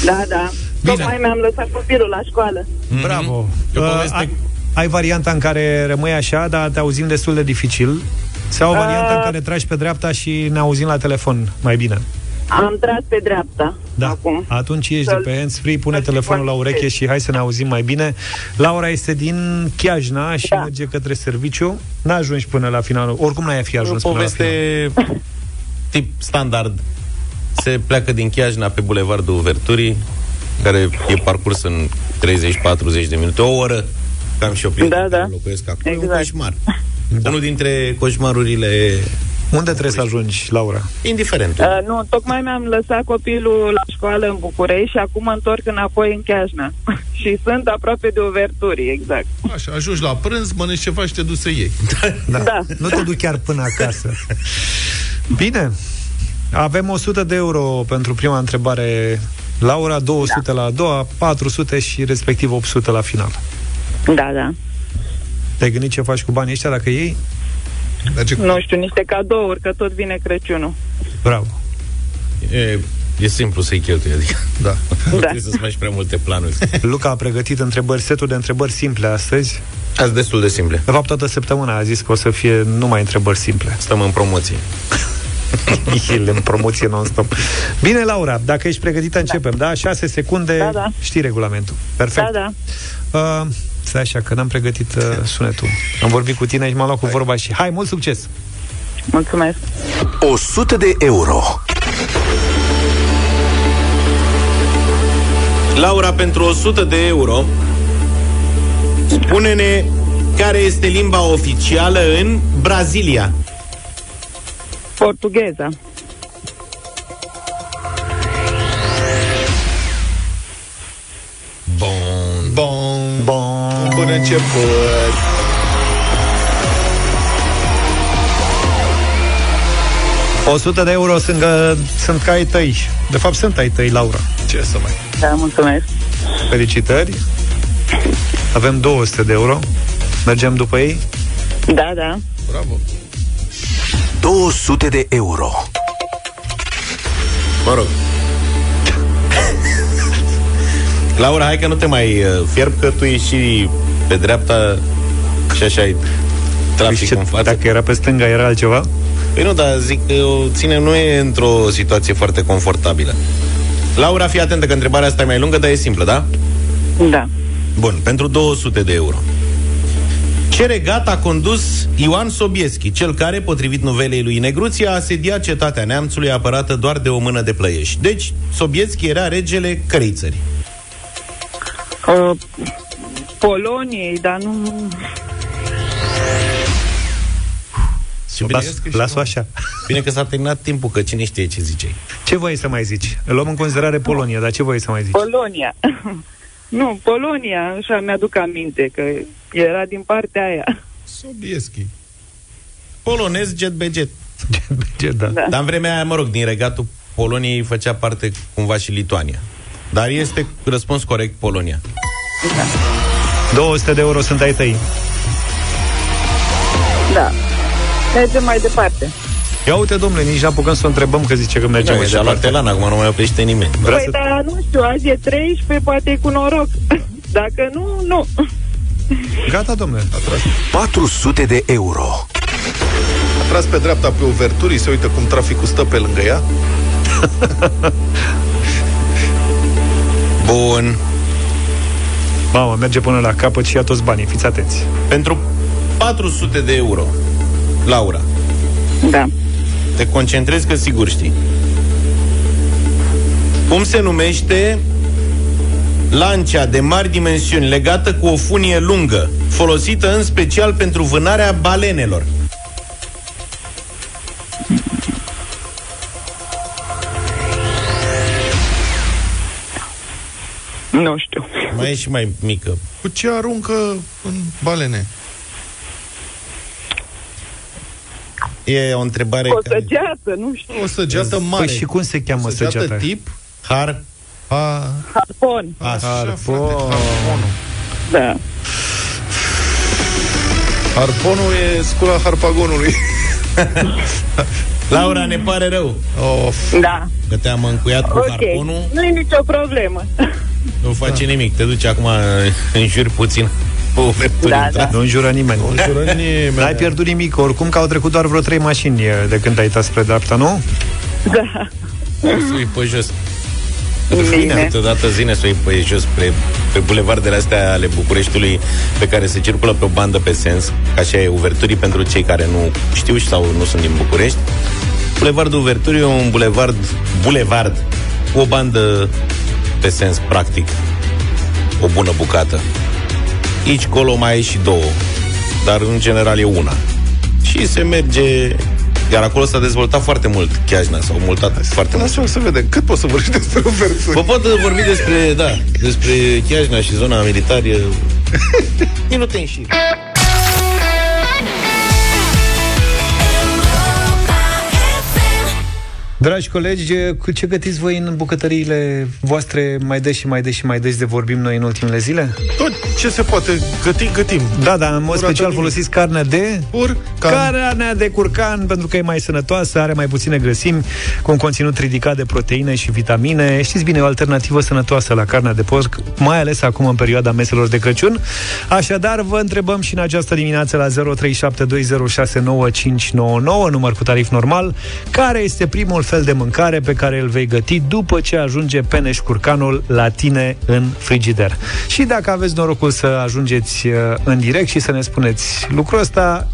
Da, da. Bine. Tocmai mi-am lăsat copilul la școală. Bravo. E o Uh, poveste- ai, ai varianta în care rămâi așa, dar te auzim destul de dificil? Sau o variantă în care tragi pe dreapta și ne auzim la telefon mai bine? Am tras pe dreapta. Da. Acum. Atunci ești de pe hands-free, pune telefonul la ureche și hai să ne auzim mai bine. Laura este din Chiajna și da. merge către serviciu. N-ajungi până la finalul. Oricum n-ai fi O ajuns până la final. poveste tip standard. Se pleacă din Chiajna pe Bulevardul Verturii, care e parcurs în 30-40 de minute, o oră. Cam și eu prieten Da, da. care locuiesc acolo. E un Exact. coșmar. Da. Unul dintre coșmarurile Unde trebuie să ajungi, Laura? indiferent. Uh, nu, tocmai mi-am lăsat copilul la școală în București și acum mă întorc înapoi în Chiajna. și sunt aproape de overturi, exact. Așa, ajungi la prânz, mănânci ceva și te duci să iei. Da. Da. Nu te duc chiar până acasă. Bine. Avem 100 de euro pentru prima întrebare. Laura, 200 da. la a doua, 400 și respectiv 800 la final. Da, da. Te-ai gândit ce faci cu banii ăștia dacă iei? Merge cu... Nu știu, niște cadouri, că tot vine Crăciunul. Bravo. E, e simplu să-i cheltui, adică Da. nu Da. trebuie să-ți faci prea multe planuri. Luca a pregătit întrebări, setul de întrebări simple astăzi. Azi destul de simple. De fapt, toată săptămâna a zis că o să fie numai întrebări simple. Stăm în promoție. El în promoție non-stop. Bine, Laura, dacă ești pregătită, începem, da? 6 secunde, Da, da. știi regulamentul. Perfect. Da, da. Uh, stai așa, că n-am pregătit uh, sunetul. Am vorbit cu tine și m-am luat cu vorba și... Hai, mult succes! Mulțumesc. 100 de euro. Laura, pentru 100 de euro, spune-ne care este limba oficială în Brazilia. Portugheza. Început. O 100 de euro sunt, că, sunt ca ai tăi. De fapt, sunt ai tăi, Laura. Ce să mai... Da, mulțumesc. Felicitări! Avem 200 de euro. Mergem după ei? Da, da. Bravo. 200 de euro. Mă rog. Laura, hai că nu te mai uh, fierb, că tu ești și pe dreapta și așa ai trafic Ce, în față. dacă era pe stânga, era altceva? Păi nu, dar zic că o ține nu e într-o situație foarte confortabilă. Laura, fii atentă că întrebarea asta e mai lungă, dar e simplă, da? Da. Bun, pentru 200 de euro. Ce regat a condus Ioan Sobieschi, cel care, potrivit novelei lui Negruția, a asediat cetatea neamțului apărată doar de o mână de plăieși. Deci, Sobieschi era regele cărei țări? Uh, Poloniei, dar nu... Las, las-o așa. Bine că s-a terminat timpul, că cine știe ce ziceai. Ce voi să mai zici? Îl luăm în considerare Polonia, dar ce voi să mai zici? Polonia. nu, Polonia, așa mi-aduc aminte, că era din partea aia. Sobieschi. Polonez jet be jet. da. da. Dar în vremea aia, mă rog, din regatul Poloniei făcea parte cumva și Lituania. Dar este răspuns corect Polonia. 200 de euro sunt ai tăi. Da. Mergem mai departe. Ia uite, domnule, nici apucăm să o întrebăm că zice că mergem Da, mai și-a luat departe. telan, acum nu mai oprește nimeni. Vrea păi, să... dar nu știu, azi e 13, poate e cu noroc. Dacă nu, nu. Gata, domnule. 400 de euro. A tras pe dreapta pe overturii, se uită cum traficul stă pe lângă ea. Bun. Mamă, merge până la capăt și ia toți banii, fiți atenți. Pentru 400 de euro, Laura, Da. te concentrezi că sigur știi. Cum se numește lancea de mari dimensiuni legată cu o funie lungă, folosită în special pentru vânarea balenelor? Nu știu. Mai e și mai mică. Cu ce aruncă în balene? E o întrebare O care... săgeată, nu știu. O săgeată mare. Păi și cum se cheamă săgeată săgeata? tip? Har? A, Harpon. Așa. așa, frate, harponul. Da. Harponul e scula harpagonului. Laura, ne pare rău Of. Da. că te-am încuiat cu Ok. harponul. Nu e nicio problemă. Nu face nimic, te duci acum în jur puțin pe overturi Da, intra. Nu înjură nimeni. Nu înjură nimeni. N-ai pierdut nimic, oricum că au trecut doar vreo trei mașini e, de când ai tras spre dreapta, nu? Da. Sui pe jos. Bine. Câteodată zine să o iei pe jos pe, pe bulevardele astea ale Bucureștiului pe care se circulă pe o bandă pe sens, ca așa e Uverturii pentru cei care nu știu sau nu sunt din București. Bulevardul Uverturii e un bulevard, bulevard cu o bandă pe sens practic. O bună bucată. Aici, colo mai ai și două, dar în general e una. Și se merge iar acolo s-a dezvoltat foarte mult Chiajna, s-au multat foarte mult. Lasă-mă să vedem. Cât poți să vorbești despre overturi? Vă pot vorbi despre, da, despre Chiajna și zona militară minute Dragi colegi, cu ce gătiți voi în bucătăriile voastre mai des și mai des și mai des de vorbim noi în ultimele zile? Tot ce se poate găti, gătim. Da, da, în mod Curată special nimic. folosiți carnea de... Curcan. Carnea de curcan, pentru că e mai sănătoasă, are mai puține grăsimi, cu un conținut ridicat de proteine și vitamine. Știți bine, o alternativă sănătoasă la carnea de porc, mai ales acum în perioada meselor de Crăciun. Așadar, vă întrebăm și în această dimineață la 0372069599, număr cu tarif normal, care este primul fel de mâncare pe care îl vei găti după ce ajunge peneș curcanul la tine în frigider. Și dacă aveți norocul să ajungeți uh, în direct și să ne spuneți lucrul ăsta,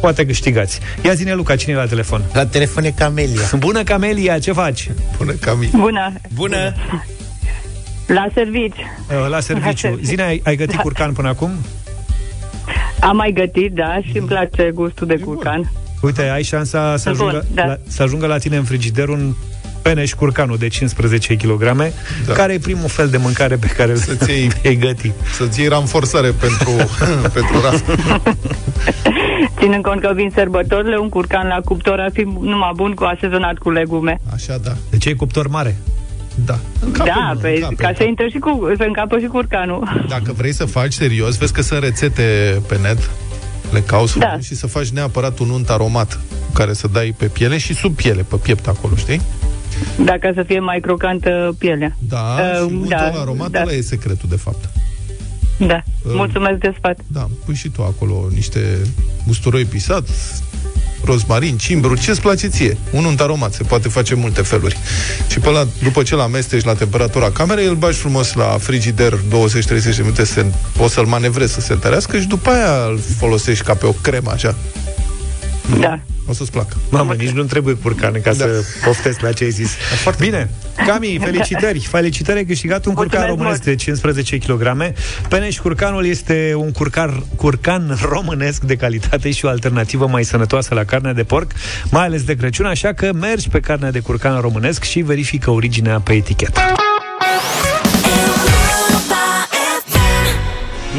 poate câștigați. Ia zine, Luca, cine e la telefon? La telefon e Camelia. Bună, Camelia, ce faci? Bună, Cami. Bună. Bună! La servici. Uh, La serviciu. Zine, ai, ai gătit curcan până acum? Am mai gătit, da, și îmi place gustul de curcan. Uite, ai șansa să Bun, ajungă, da. la, să ajungă la tine în frigider un peneș curcanul de 15 kg, da. care e primul fel de mâncare pe care Să-ți iei- îl găti. Să-ți iei ramforsare pentru, pentru rast. Ținând cont că vin sărbătorile, un curcan la cuptor ar fi numai bun cu asezonat cu legume. Așa, da. De ce e cuptor mare? Da. Încape, da, mă, pe, încape, ca să încape. intre și cu, să încapă și curcanul. Dacă vrei să faci serios, vezi că sunt rețete pe net, le cauți Da. frumos și să faci neapărat un unt aromat cu care să dai pe piele și sub piele, pe piept acolo, știi? Dacă să fie mai crocantă pielea. Da, Uh, și untul da, ăla aromat, da. ăla e secretul, de fapt. Da, Uh, mulțumesc de sfat. Da, pui și tu acolo niște usturoi pisat, rozmarin, cimbru, ce-ți place ție? Un unt aromat, se poate face în multe feluri. Și pe ăla, după ce l-amesteci la temperatura camerei, îl bagi frumos la frigider 20-30 de minute, să, poți să-l manevrezi să se întărească și după aia îl folosești ca pe o cremă, așa. Da. O să-ți placă. Mamă, nici nu trebuie curcan ca da. să poftesc la ce ai zis. Bine, Cami, felicitări! Felicitări, ai câștigat un curcan Mulțumesc românesc de 15 kg. Peneș curcanul este un curcar, curcan românesc de calitate și o alternativă mai sănătoasă la carnea de porc, mai ales de Crăciun, așa că mergi pe carnea de curcan românesc și verifică originea pe etichetă.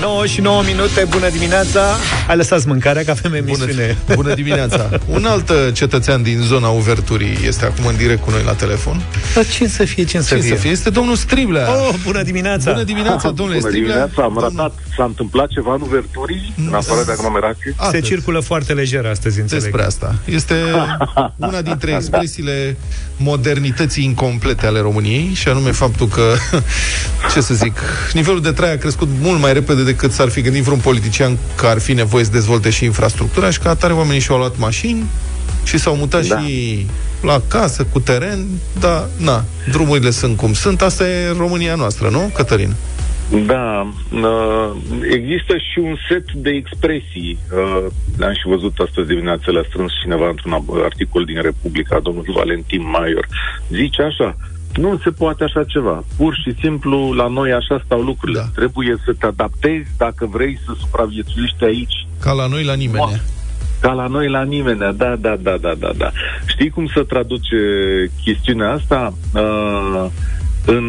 9 și 9 minute, bună dimineața Hai lăsați mâncarea, că avem emisiune. Bună, bună dimineața! Un alt uh, cetățean din zona Uverturii este acum în direct cu noi la telefon. Dar ce să fie, ce să Ce fie? să fie? Este domnul Striblea. Oh, bună dimineața! Bună dimineața, domnule Bună Striblea. dimineața, am ratat. S-a întâmplat ceva în Uverturii, în afară de aglomerație? Se circulă foarte lejer astăzi, înțeleg. Despre asta. Este una dintre expresiile modernității incomplete ale României și anume faptul că, ce să zic, nivelul de trai a crescut mult mai repede decât s-ar fi gândit vreun politician că ar fi nevoie să dezvolte și infrastructura și ca atare oamenii și-au luat mașini și s-au mutat Da. și la casă, cu teren, dar, na, drumurile sunt cum sunt. Asta e România noastră, nu, Cătălin? Da, uh, există și un set de expresii. Uh, le-am și văzut astăzi dimineață, le-a strâns cineva într-un ab- articol din Republica, domnul Valentin Maior. Zice așa, nu se poate așa ceva. Pur și simplu, la noi așa stau lucrurile. Da. Trebuie să te adaptezi dacă vrei să supraviețuiești aici. Ca la noi, la nimeni. Ca la noi, la nimeni. Da, da, da, da, da, da. Știi cum se traduce chestiunea asta? Uh, în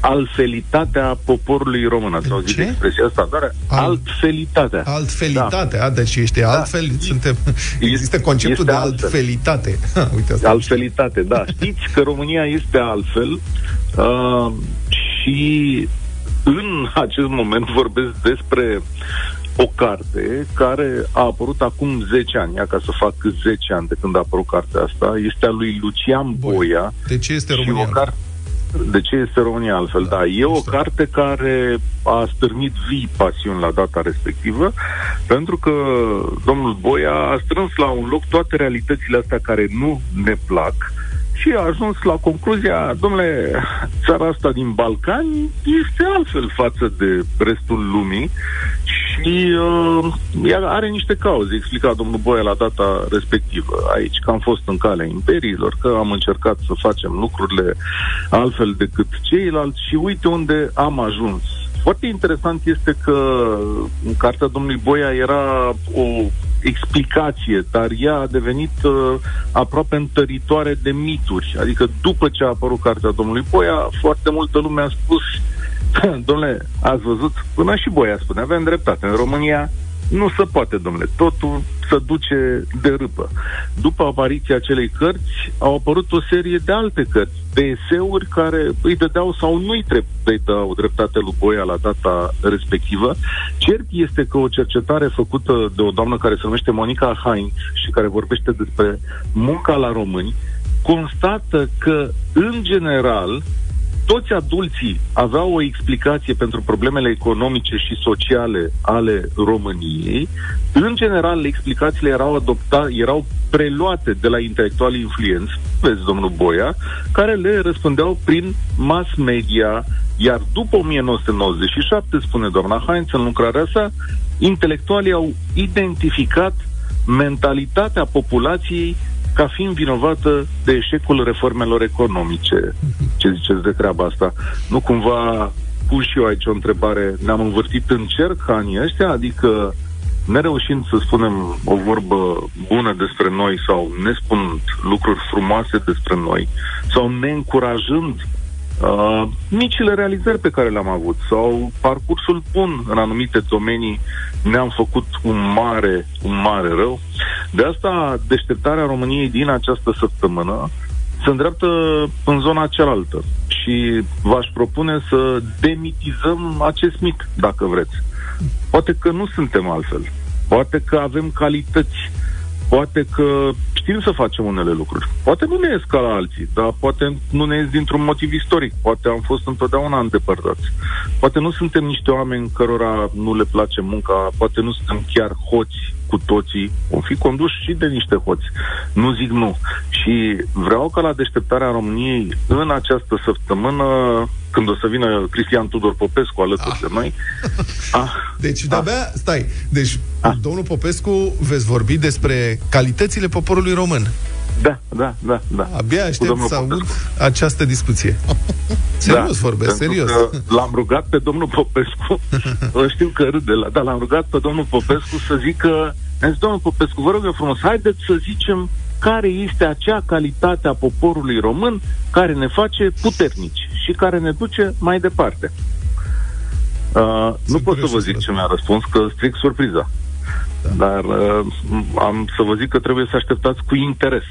altfelitatea poporului român. Ați auzit Ce? expresia asta? Doar altfelitatea. Altfelitate, da. a, deci ești altfel, suntem, există conceptul este de altfel. altfelitate. Ha, Uite asta. Altfelitate, da. Știți că România este altfel uh, și în acest moment vorbesc despre o carte care a apărut acum 10 ani, ia ca să fac 10 ani de când a apărut cartea asta, este a lui Lucian Boia. De ce este și România? o carte de ce este România altfel? Da, e o carte care a stârnit vii pasiuni la data respectivă, pentru că domnul Boia a strâns la un loc toate realitățile astea care nu ne plac și a ajuns la concluzia, domnule, țara asta din Balcani este altfel față de restul lumii și uh, ea are niște cauze, explica domnul Boia la data respectivă aici, că am fost în calea imperiilor, că am încercat să facem lucrurile altfel decât ceilalți și uite unde am ajuns. Foarte interesant este că în cartea domnului Boia era o explicație, dar ea a devenit uh, aproape întăritoare de mituri. Adică după ce a apărut cartea domnului Boia, foarte multă lume a spus Domnule, ați văzut? Până și Boia spune, avem dreptate. În România nu se poate, domnule. Totul se duce de râpă. După apariția acelei cărți, au apărut o serie de alte cărți, de eseuri care îi dădeau sau nu îi tre- îi dau dreptate lui Boia la data respectivă. Cert este că o cercetare făcută de o doamnă care se numește Monica Heinz și care vorbește despre munca la români, constată că, în general, toți adulții aveau o explicație pentru problemele economice și sociale ale României. În general, explicațiile erau adopta, erau preluate de la intelectuali influenți, vezi, domnul Boia, care le răspundeau prin mass media, iar după 1997, spune doamna Heinz în lucrarea sa, intelectualii au identificat mentalitatea populației ca fiind vinovată de eșecul reformelor economice. Ce ziceți de treaba asta? Nu cumva pun și eu aici o întrebare. Ne-am învârtit în cerc anii ăștia? Adică nereușind să spunem o vorbă bună despre noi sau ne spunând lucruri frumoase despre noi sau ne încurajând uh, micile realizări pe care le-am avut sau parcursul bun în anumite domenii ne-am făcut un mare, un mare rău. De asta deșteptarea României din această săptămână se îndreaptă în zona cealaltă și v-aș propune să demitizăm acest mit, dacă vreți. Poate că nu suntem altfel. Poate că avem calități. Poate că știm să facem unele lucruri. Poate nu ne ies ca la alții, dar poate nu ne ies dintr-un motiv istoric. Poate am fost întotdeauna îndepărtați. Poate nu suntem niște oameni cărora nu le place munca, poate nu suntem chiar hoți cu toții. Vom fi conduși și de niște hoți. Nu zic nu. Și vreau ca la deșteptarea României în această săptămână, când o să vină Cristian Tudor Popescu alături de noi, ah, Deci, de-abia, stai, deci, domnul Popescu, veți vorbi despre calitățile poporului român. Da, da, da, da. Abia Cu aștept domnul să aud această discuție. Serios vorbesc, pentru serios. Că l-am rugat pe domnul Popescu, știu că râde, la, dar l-am rugat pe domnul Popescu să zică, am zis, domnul Popescu, vă rog eu frumos, haideți să zicem care este acea calitate a poporului român care ne face puternici și care ne duce mai departe. Uh, nu pot să vă zic ce mi-a răspuns, că stric surpriza. Dar uh, am să vă zic că trebuie să așteptați cu interes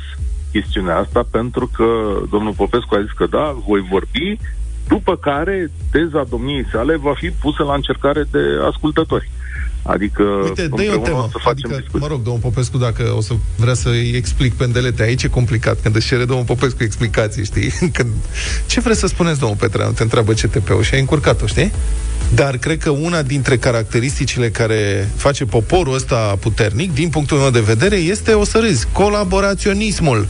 chestiunea asta, pentru că domnul Popescu a zis că da, voi vorbi, după care teza domniei sale va fi pusă la încercare de ascultători. Adică Uite, dă o împreună temă. o să facem Adică, discuții. mă rog, domnul Popescu, dacă o să vrea să-i explic pendelete, aici e complicat. Când își cere domnul Popescu explicații, știi? Când... Ce vreți să spuneți, domnul Petreanu? Te întreabă CTP-ul și ai încurcat-o, știi? Dar cred că una dintre caracteristicile care face poporul ăsta puternic, din punctul meu de vedere, este, o să râzi, colaboraționismul.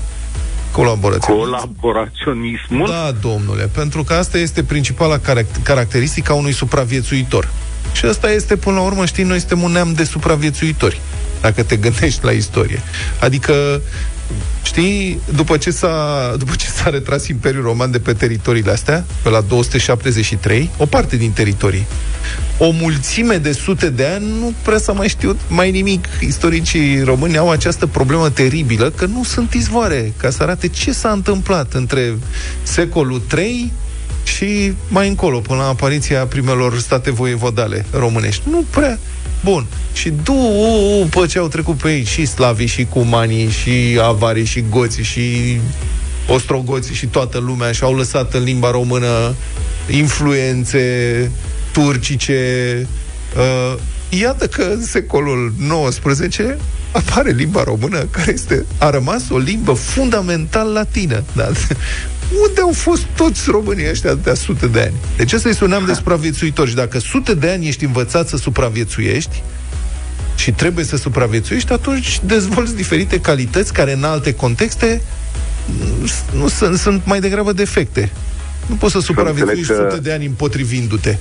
Colaboraționism. Colaboraționismul? Da, domnule, pentru că asta este principala caract- caracteristică a unui supraviețuitor. Și asta este, până la urmă, știi, noi suntem un neam de supraviețuitori, dacă te gândești la istorie. Adică, știi, după ce s-a, după ce s-a retras Imperiul Roman de pe teritoriile astea, pe la 273, o parte din teritorii, o mulțime de sute de ani nu prea s-a mai știut mai nimic. Istoricii români au această problemă teribilă că nu sunt izvoare ca să arate ce s-a întâmplat între secolul 3 și mai încolo, până la apariția primelor state voievodale românești. Nu prea. Bun. Și după ce au trecut pe aici și slavii, și cumanii, și avarii, și goții, și ostrogoții și toată lumea și au lăsat în limba română influențe turcice. Uh, iată că în secolul XIX apare limba română, care este, a rămas o limbă fundamental latină. Da? Unde au fost toți românii ăștia de sute de ani? Deci ăsta este un neam de supraviețuitori. Și dacă sute de ani ești învățat să supraviețuiești, și trebuie să supraviețuiești, atunci dezvolți diferite calități care în alte contexte nu sunt, sunt mai degrabă defecte. Nu poți să supraviețuiești înțeleg că- sute de ani împotrivindu-te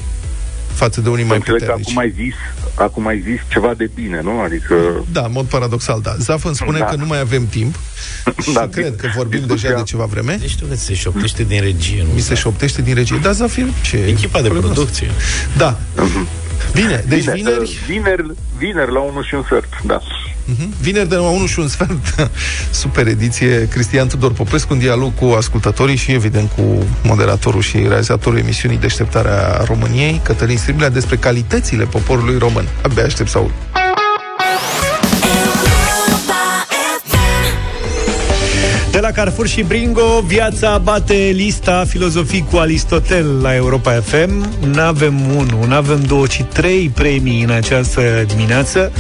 față de unii mai Înțeleg că puternici. acum ai zis, acum ai zis ceva de bine, nu? Adică Da, în mod paradoxal, da. Zaf îmi spune Da. că nu mai avem timp și Da, cred că vorbim discuția- deja de ceva vreme. Deci tu se șoptește din regie, nu? Mi se șoptește din regie. Da, Zaf, e ce? Echipa de Problemă. producție. Da. Bine, deci Bine, vineri, uh, vineri, vineri la 1 și un sfert, da. Mhm. Vineri de la 1 și un sfert, super ediție, Cristian Tudor Popescu, în dialog cu ascultătorii și, evident, cu moderatorul și realizatorul emisiunii Deșteptarea României, Cătălin Striblea, despre calitățile poporului român. Abia aștept să aud. La Carrefour și Bringo, viața bate lista filozofii cu Aristotel la Europa FM. N-avem unul, n-avem două, ci trei premii în această dimineață,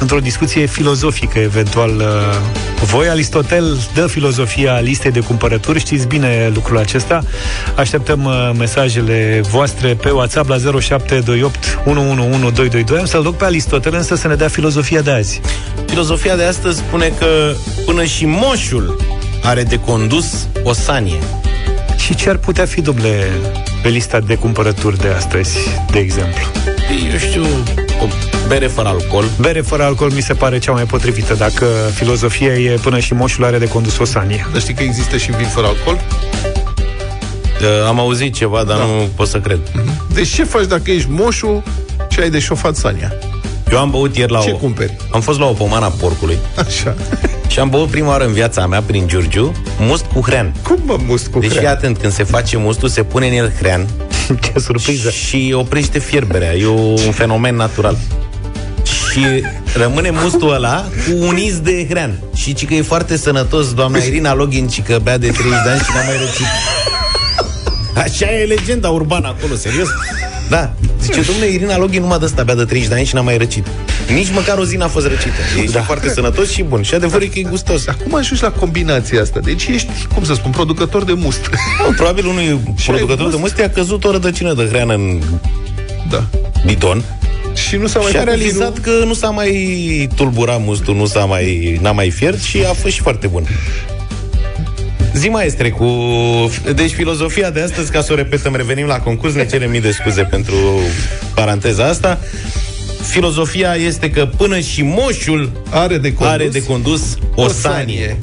într-o discuție filozofică, eventual. uh, Voi, Aristotel, dă filozofia listei de cumpărături, știți bine lucrul acesta. Așteptăm uh, mesajele voastre pe WhatsApp la 0728 111222. Am să-l duc pe Aristotel, însă să ne dea filozofia de azi. Filozofia de astăzi spune că până și moșul are de condus o sanie. Și ce ar putea fi, domnule, pe lista de cumpărături de astăzi, de exemplu? Eu știu, o bere fără alcool. Bere fără alcool mi se pare cea mai potrivită, dacă filozofia e până și moșul are de condus o sanie. Dar știi că există și vin fără alcool? Uh, Am auzit ceva, dar da. nu pot să cred. Deci ce faci dacă ești moșul și ai de șofat sania? Eu am băut ieri la Ce o... cumperi? Am fost la o pomană a porcului Așa. Și am băut prima oară în viața mea, prin Giurgiu, must cu hrean. Cum mă must cu Deci fii hrean? atent, când se face mustul, se pune în el hrean Ce surpriză! și oprește fierberea. E un fenomen natural. Și rămâne mustul ăla cu un iz de hrean. Și ci că e foarte sănătos, doamna Irina Login, ci că bea de 30 de ani și n-a mai răcit. Așa e legenda urbană acolo, serios. Da. Zice, domnule, Irina Login numai de ăsta bea de 30 de ani și n-a mai răcit. Nici măcar o zi n-a fost răcită. E da. foarte sănătos și bun. Și adevărul e că e gustos. Cum ajungi la combinația asta? Deci ești, cum să spun, producător de must. Nu, probabil unui Și ai producător de must? must i-a căzut o rădăcină de hreană în Da. bidon Și nu s-a mai și a făcut realizat vinul? că nu s-a mai tulburat mustul, nu s-a mai, n-a mai fiert și a fost și foarte bun. Zi maestre, cu... Deci filozofia de astăzi, ca să o repetăm, revenim la concurs, ne cerem mii de scuze pentru paranteza asta. Filozofia este că până și moșul are de condus, are de condus o sanie.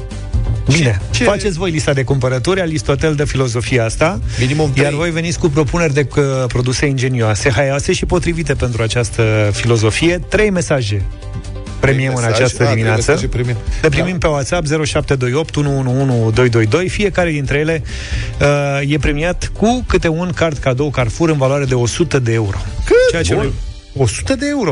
Bine, Ce- ce... faceți voi lista de cumpărături, Aristotel de filozofia asta, Minimum iar trei. voi veniți cu propuneri de uh, produse ingenioase, haioase și potrivite pentru această filozofie. Trei mesaje premiem în mesaje? această A, trei dimineață. mesaje premiem. Le primim pe WhatsApp 0728 111222. Fiecare dintre ele uh, e premiat cu câte un card cadou Carrefour în valoare de 100 de euro. Cât? Ceea ce Bun. Noi- 100 de euro.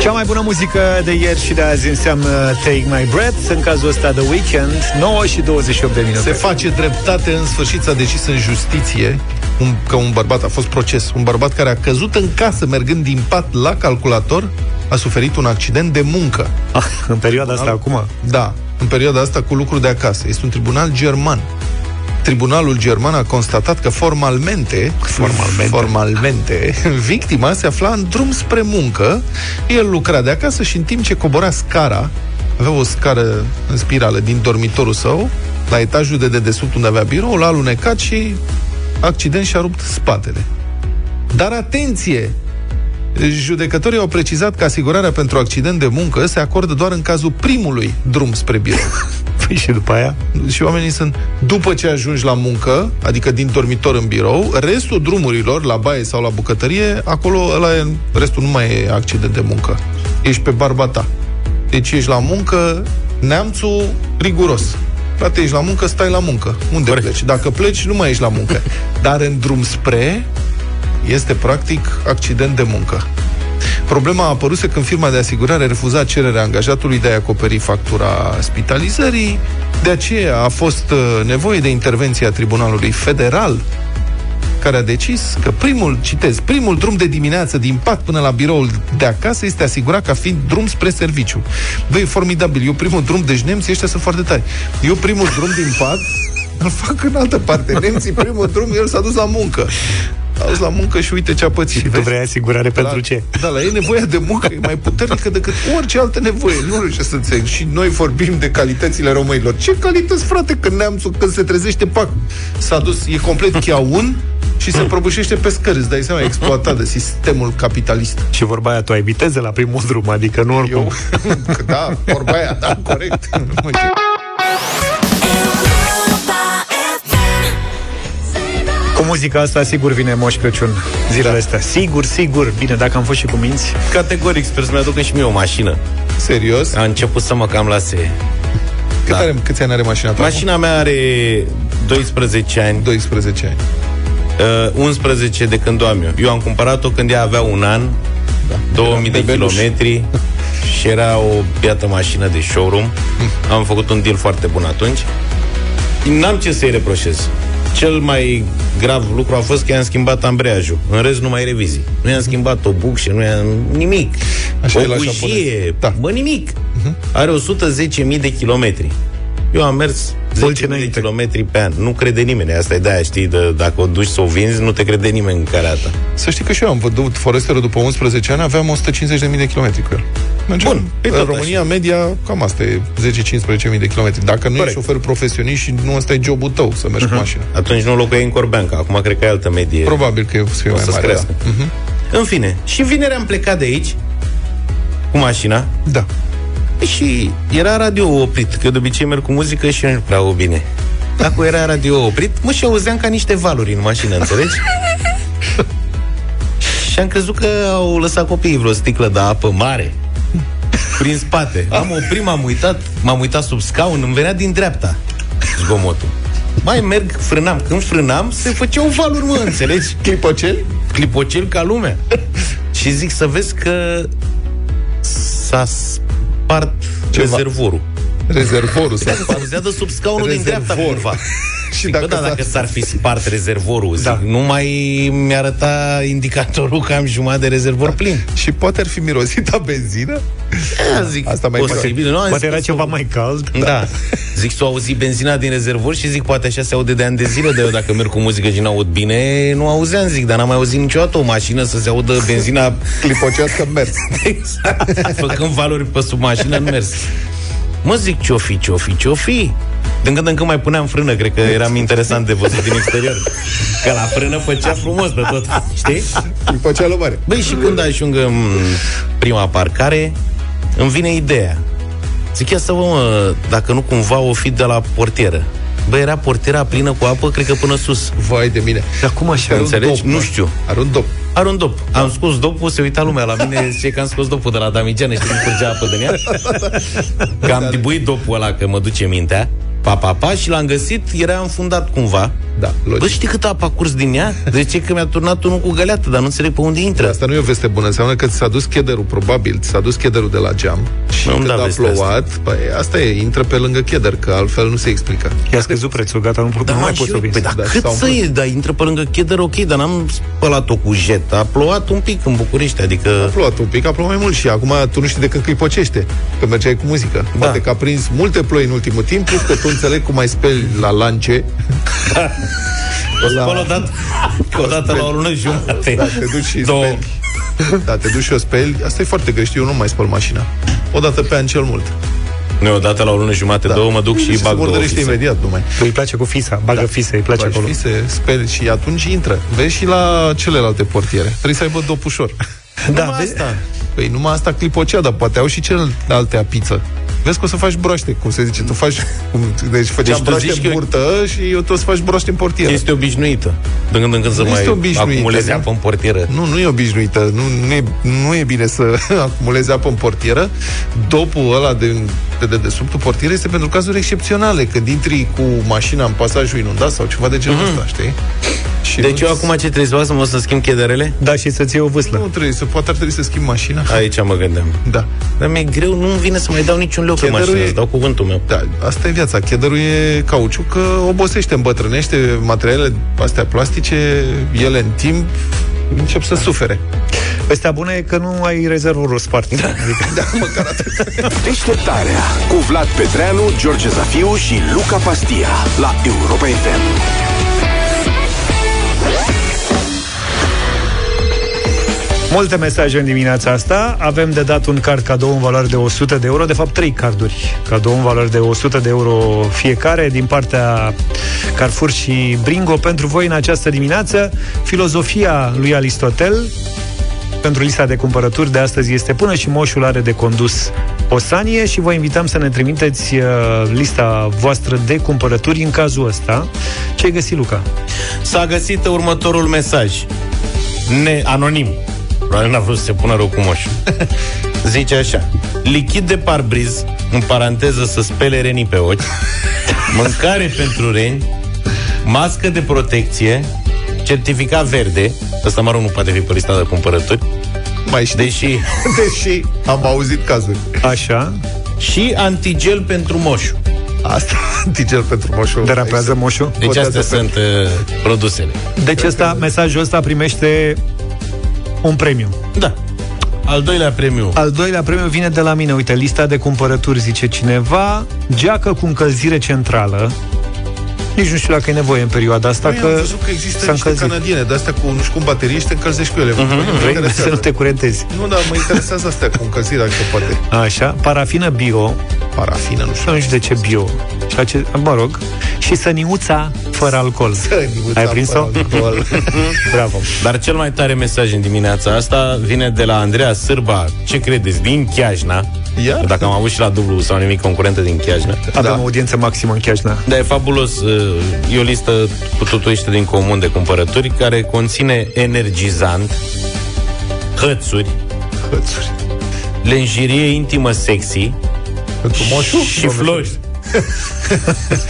Cea mai bună muzică de ieri și de azi înseamnă Take My Breath, în cazul ăsta The Weekend, 9 și 28 de minute. Se face dreptate, în sfârșit s-a decis în justiție un, că un bărbat, a fost proces, un bărbat care a căzut în casă mergând din pat la calculator, a suferit un accident de muncă. Ah, în perioada asta acum? Da, în perioada asta cu lucru de acasă. Este un tribunal german. Tribunalul german a constatat că formalmente, Formalmente. formalmente victima se afla în drum spre muncă, el lucra de acasă și în timp ce cobora scara, avea o scară în spirală din dormitorul său, la etajul de dedesubt unde avea birou, l-a alunecat și accident și-a rupt spatele. Dar atenție! Judecătorii au precizat că asigurarea pentru accident de muncă se acordă doar în cazul primului drum spre birou. Păi și după aia? Și oamenii sunt, după ce ajungi la muncă, adică din dormitor în birou, restul drumurilor, la baie sau la bucătărie, acolo, ăla e, restul nu mai e accident de muncă. Ești pe barba ta. Deci ești la muncă, neamțul riguros. Frate, ești la muncă, stai la muncă. Unde Corect. pleci? Dacă pleci, nu mai ești la muncă. Dar în drum spre, este practic accident de muncă. Problema a apărut când firma de asigurare refuza cererea angajatului de a acoperi factura spitalizării. De aceea a fost uh, nevoie de intervenția Tribunalului Federal care a decis că primul, citez, primul drum de dimineață din pat până la biroul de acasă este asigurat ca fiind drum spre serviciu. Băi, e formidabil. Eu primul drum, deci nemții ăștia sunt foarte tari. Eu primul drum din pat îl fac în altă parte. Nemții primul drum, el s-a dus la muncă. A dus la muncă și uite ce a pățit. Și tu vrei asigurare pentru ce? Da, la ei nevoia de muncă e mai puternică decât orice altă nevoie. Nu reușesc să înțeleg. Și noi vorbim de calitățile românilor. Ce calități, frate, când neamțul, când se trezește, pac, s-a dus, e complet chiaun și se prăbușește pe scări. Îți dai seama, exploatat de sistemul capitalist. Și vorba aia, tu ai viteză la primul drum, adică nu oricum. Eu, da, vorba aia, da, corect. Mă, ce- Cu muzica asta, sigur vine Moș Crăciun zilele astea. Sigur, sigur. Bine, dacă am fost și cu minți. Categoric, sper să-mi aducă și mie o mașină. Serios? A început să mă cam lase. Cât are, câți ani are mașina ta? Mașina mea are 12 ani. 12 ani. Uh, 11 de când o am eu. Eu am cumpărat-o când ea avea un an, da. 2000 de bebeluș. kilometri și era o piată mașină de showroom. Am făcut un deal foarte bun atunci. N-am ce să-i reproșez. Cel mai grav lucru a fost că i-am schimbat ambreiajul. În rest nu mai revizii. Nu i-am schimbat o bucșă, nu i-am nimic. Așa o e la bușie, japonezi. Da. bă, nimic. Are 110.000 de kilometri. Eu am mers 10.000 de kilometri pe an. Nu crede nimeni. Asta e de-aia, știi, de, dacă o duci să o vinzi, nu te crede nimeni în care ta. Să știi că și eu am văzut Foresterul după 11 ani, aveam 150.000 de kilometri cu el. Mergeam. Bun, pe în tot România, media, cam asta e 10-15.000 de kilometri. Dacă nu Corect. ești șofer profesionist și nu ăsta e jobul tău, să mergi cu mașina. Atunci nu locuiai în Corbeanca. Acum cred că e altă medie. Probabil că e o să fie o mai să mare. crească. da. Mhm. În fine, și vineri am plecat de aici cu mașina Da. Și era radio oprit, că eu de obicei merg cu muzică și nu prea o bine. Dacă era radio oprit, mă și auzeam ca niște valuri în mașină, înțelegi? și am crezut că au lăsat copiii vreo sticlă de apă mare prin spate. Am oprit, m-am uitat, m-am uitat sub scaun, îmi venea din dreapta zgomotul. Mai merg, frânam. Când frânam, se făceau valuri, mă, înțelegi? Clipocel? Clipocel ca lumea. și zic să vezi că s-a spart Ceva. rezervorul. Rezervorul s-a Se auzea de sub scaunul din dreapta Rezervor. cumva. Și Zic, dacă bă, da, s-a- dacă s-ar fi spart rezervorul, zic, Da. nu mai mi-arăta indicatorul că am jumătate de rezervor plin. Și poate ar fi mirosit a benzină? Da, zic, Asta mai posibil. Nu, am Poate zis era că ceva s-o- mai cald. Da. Zic, să auzi benzina din rezervor și zic, poate așa se aude de ani de zile, de eu dacă merg cu muzică și n-aud bine, nu auzeam, zic, dar n-am mai auzit niciodată o mașină să se audă benzina Clipocească în mers. exact. Făcând valori pe sub mașină în mers. Mă zic, ce-o fi, ce-o fi, ce-o fi? Din când în când mai puneam frână, cred că eram interesant de văzut din exterior. Că la frână făcea frumos de tot, știi? Clipoceală mare. Băi, și când ajung în prima parcare, îmi vine ideea. Zic, ia să vă, mă, dacă nu cumva o fi de la portieră. Bă, era portiera plină cu apă, cred că până sus. Vai de mine. Dar cum așa? Are un Înțelegi? dop, nu mă. știu. Are un dop. Are un dop. Am scos dopul, se uita lumea la mine, zice că am scos dopul de la Damigeană, știi cum curgea apă din ea? Că am dibuit dopul ăla, că mă duce mintea. Pa, pa, pa, și l-am găsit, era înfundat cumva. Da, logic. Bă, știi cât apă a curs din ea? Deci e că mi-a turnat unul cu găleată, dar nu înțeleg pe unde intră. Asta nu e o veste bună, înseamnă că ți s-a dus chederul, probabil, ți s-a dus chederul de la geam și Nu-mi când da a vestea plouat, păi, asta e, intră pe lângă cheder, că altfel nu se explică. I-a scăzut prețul, gata, nu, Da, nu mai mă, poți și să o eu, vinzi. Păi, dar Da, cât s-au să umplut. e? Dar intră pe lângă cheder, ok, dar n-am spălat-o cu jet. A plouat un pic în București, A adică... plouat un pic, a plouat mai mult și acum tu nu știi de când clipocește, că mergeai cu muzică. Da. Poate că a prins multe ploi în ultimul timp, plus că tu înțeleg cum mai speli la lance. O spăl odată, o dată la o lună jumate. Da, te duci și Două. speli. Da, te duci și o speli. Asta e foarte greu, știu, eu nu mai spăl mașina. O dată pe an cel mult. Nu, o dată la o lună jumate, două, mă duc și se bag două murdărește fise. imediat numai. Îi place cu fisa, bagă da. fise, îi place Faci acolo. fise, speli și atunci intră. Vezi și la celelalte portiere. Trebuie să aibă dop ușor. Da, numai vezi? asta. Păi numai asta clipocea, dar poate au și celelalte apiță. Vezi că o să faci broaște, cum se zice. Tu faci, cum, deci făceam Deci tu broaște zici în că- burtă și eu tot să faci broaște în portieră. Este obișnuită. De când în când să Nu mai este obișnuită, acumuleze nu? apă în portieră. Nu, nu e obișnuită. Nu, nu, e, nu e bine să acumulezi apă în portieră. Dopul ăla de, de dedesubtul portierei este pentru cazuri excepționale. Când intri cu mașina în pasajul inundat sau ceva de genul ăsta, știi? Și Deci nu- eu acum ce trebuie să fac? Să mă să schimb chederele? Da, și să-ți iei o vâslă. Nu trebuie, să poate ar trebui să schimbi mașina. Aici mă gândeam. Da. Dar mi-e greu, nu-mi vine să mai dau niciun leu pe Chederul mașină, e- îți dau cuvântul meu. Da, asta e viața. Chederul e cauciuc că obosește, îmbătrânește materialele astea plastice, ele în timp încep să sufere. Vestea bună e că nu ai rezervorul spart. Da. Adică, da, măcar atât. Deșteptarea cu Vlad Petreanu, George Zafiu și Luca Pastia la Europa FM. Multe mesaje în dimineața asta. Avem de dat un card cadou în valoare de 100 de euro, de fapt 3 carduri cadou în valoare de 100 de euro fiecare din partea Carrefour și Bringo pentru voi în această dimineață. Filozofia lui Aristotel pentru lista de cumpărături de astăzi este până și moșul are de condus o sanie și vă invităm să ne trimiteți uh, lista voastră de cumpărături în cazul ăsta. Ce ai găsit, Luca? S-a găsit următorul mesaj. Ne, anonim. Probabil n-a vrut să se pună rău cu moșul. Zice așa. Lichid de parbriz, în paranteză să spele renii pe ochi, mâncare pentru reni, mască de protecție, certificat verde, ăsta mă rog nu poate fi pe lista de cumpărături, Mai știi? deși Deși am auzit cazuri. Așa. și antigel pentru moșul. Asta, antigel pentru moșul. Derapează moșul? Deci Votează astea pentru- sunt uh, produsele. Deci ăsta, mesajul ăsta primește un premiu. Da. Al doilea premiu. Al doilea premiu vine de la mine. Uite, lista de cumpărături, zice cineva, geacă cu încălzire centrală. Nici nu știu dacă e nevoie în perioada asta, Păi, că am văzut că există s-a niște încălzit. canadiene de astea cu, nu știu cum, baterii și te încălzești cu ele. Mhm, Mă Vrei să interesează. nu te curentezi. Nu, dar mă interesează astea cu încălzire, dacă se poate. Așa, parafină bio, Parafină, nu știu. nu știu de ce bio, și la ce, mă rog, și săniuța fără alcool. Săniuța Ai prins-o? fără alcool. Bravo. Dar cel mai tare mesaj în dimineața asta vine de la Andreea Sârba, ce credeți, din Chiajna. Iar? Dacă am avut și la dublu sau nimic concurentă din Chiajna. Avem Da. o audiență maximă în Chiajna. Da, e fabulos. uh, E o listă cu totuiește din comun de cumpărături care conține energizant, hățuri, Hățuri. lenjerie intimă sexy Pentru moșul? și Doamne flori.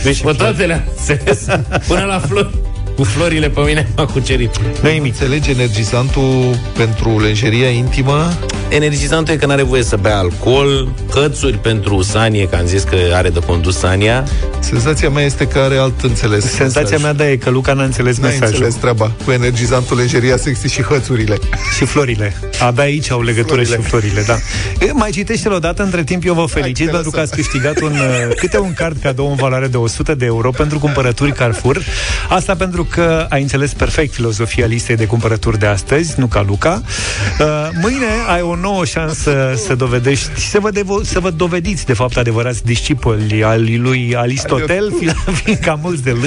Deci pe toate le-am înțeles, până la flori. Cu florile pe mine m-a cucerit. Nu nimic. Înțelegi energizantul pentru lenjeria intimă? Energizantul e că n-are voie să bea alcool, hățuri pentru Sanie, că am zis că are de condus Sania. Senzația mea este că are alt înțeles. Senzația mesaj. mea da e că Luca n-a înțeles N-ai mesajul. înțeles treaba cu energizantul, lenjeria sexy și hățurile. Și florile. Abia aici au legătură Florile. și florile, da. E, Mai citește-l odată, între timp eu vă felicit Hai, pentru că lasă. ați câștigat un, uh, câte un card cadou în valoare de 100 de euro pentru cumpărături Carrefour. Asta pentru că ai înțeles perfect filozofia listei de cumpărături de astăzi, nu ca Luca. Uh, Mâine ai o nouă șansă să dovedești, să vă, devo- să vă dovediți de fapt adevărați discipoli al lui Aristotel, fiind ca mulți de L,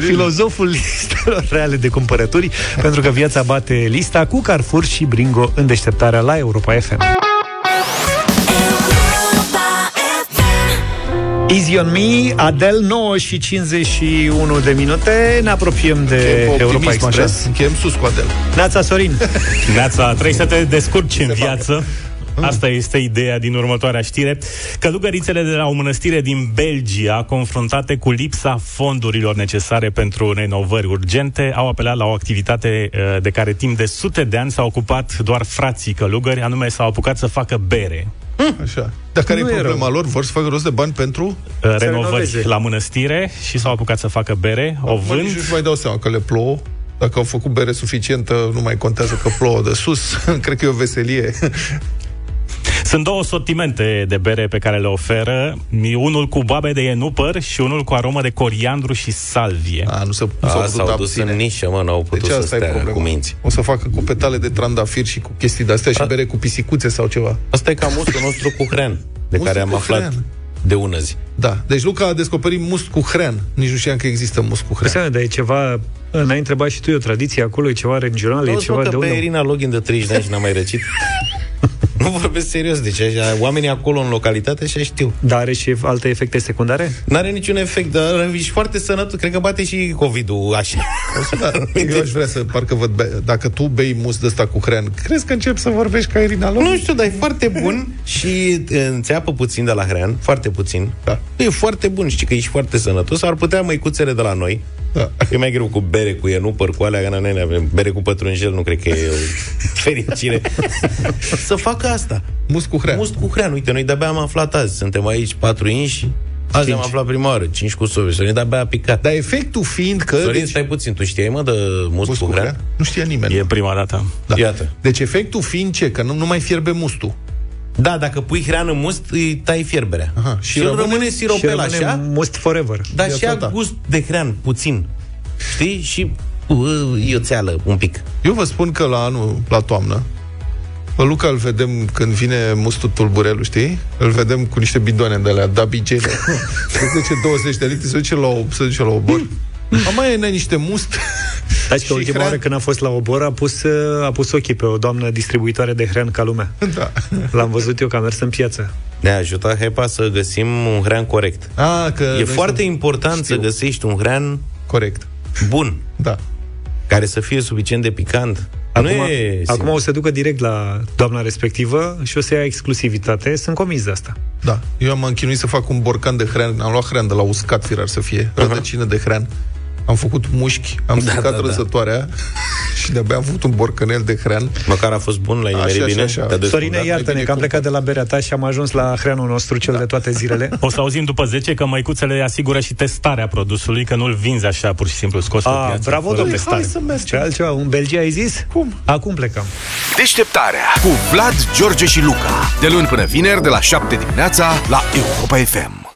filozoful listelor reale de cumpărături, pentru că viața bate lista cu Carrefour și Bringo în deșteptarea la Europa FM. Easy on me, Adel 9 și 51 de minute Ne apropiem de Cu Europa optimism, Express Așa. Încheiem sus cu Adel. Neața Sorin Neața, trebuie să te descurci în viață. Asta este ideea din următoarea știre. Călugărițele de la o mănăstire din Belgia, confruntate cu lipsa fondurilor necesare pentru renovări urgente, au apelat la o activitate uh, de care timp de sute de ani s-au ocupat doar frații călugări, anume s-au apucat să facă bere. Așa. Dar care e Nu e problema lor? Vor să facă rost de bani pentru... Uh, renoveze. Renovări la mănăstire și s-au apucat să facă bere, o Mă, vând. nici nu-și mai dau seama că le plouă. Dacă au făcut bere suficientă, nu mai contează că plouă de sus. Cred că e o veselie. Sunt două sortimente de bere pe care le oferă, unul cu babe de enupăr și unul cu aromă de coriandru și salvie. A, nu se, A, s-au dus în nișă, mă, n-au putut Deci să asta e stea problema. cu minți. O să facă cu petale de trandafir și cu chestii de-astea și bere cu pisicuțe sau ceva. Asta e ca mustul nostru cu hrean, de Mustul care am cu aflat hrean. de ună zi. Da. Deci Luca a descoperit must cu hrean. Nici nu știam că există must cu hrean. Înseamnă, dar e ceva... N-ai întrebat și tu, e o tradiție acolo, e ceva regional, e Auzi, ceva mă, de că pe unde... Irina Login de 30 de ani și n-a mai răcit. nu vorbesc serios, deci așa, oamenii acolo în localitate și știu. Dar are și alte efecte secundare? N-are niciun efect, dar ești foarte sănătos. Cred că bate și COVID-ul așa. Da, eu aș vrea să, parcă văd, be- dacă tu bei must de ăsta cu hrean, crezi că încep să vorbești ca Irina Login? Nu știu, dar e foarte bun și îți apă puțin de la hrean, foarte puțin. Da. E foarte bun, știi că ești foarte sănătos. Ar putea măicuțele de la noi, Da. E mai greu cu bere, cu enupăr, cu alea, că noi nu avem bere cu pătrunjel, nu cred că e o fericire. să facă asta. Must cu hrean. Must cu hrean. Uite, noi de-abia am aflat azi. Suntem aici patru inși. Azi am aflat prima oară, 5 cu sobe. Sorin de-abia a picat. Dar efectul fiind că... Sorin, deci, stai puțin, tu știai, mă, de must, must cu hrean? Nu știa nimeni. E prima dată. Da. Iată. Deci efectul fiind ce? Că nu, nu mai fierbe mustul. Da, dacă pui hrean în must, îi tai fierberea. Aha, și, și rămâne, rămâne și siropel rămâne așa, must forever. dar și Viața ia ta. gust de hrean, puțin. Știi? Și uh, e o țeală, un pic. Eu vă spun că la anul, la toamnă, pe Luca îl vedem când vine mustul tulburelul, știi? Îl vedem cu niște bidoane de alea, da bigele. Se duce 20 de litri, se duce la, o, se duce la obor. Mama e niște must. Dar și că Și ultima hrean. oară când a fost la obor a pus, uh, a pus ochii pe o doamnă distribuitoare de hrean ca lumea. Da. L-am văzut eu că a mers în piață. Ne-a ajutat Hepa să găsim un hrean corect. A, că E noi foarte sunt- important Știu. să găsești un hrean Corect. bun, Da. care să fie suficient de picant. Acum, nu e acum o să ducă direct la doamna respectivă și o să ia exclusivitate. Sunt convins de asta. Da. Eu m-am chinuit să fac un borcan de hrean. Am luat hrean de la uscat, firar să fie. Rădăcină de hrean. Am făcut mușchi, am Da, stricat da, da. răsătoarea și de-abia am făcut un borcanel de hrean. Măcar a fost bun, l-ai Așa, nimerit așa, bine? așa. Te-a descurcat? Sorine, mai iartă-ne bine că am cum plecat de la berea ta și am ajuns la hreanul nostru, cel de toate zilele. O să auzim după 10 că măicuțele asigură și testarea produsului, că nu-l vinzi așa pur și simplu scos pe A, piață. bravo, fără domnule, testare. Hai să mergem. Ce altceva? Un Belgia ai zis? Cum? Acum plecăm. Deșteptarea cu Vlad, George și Luca. De luni până vineri, de la 7 dimineața, la Europa FM.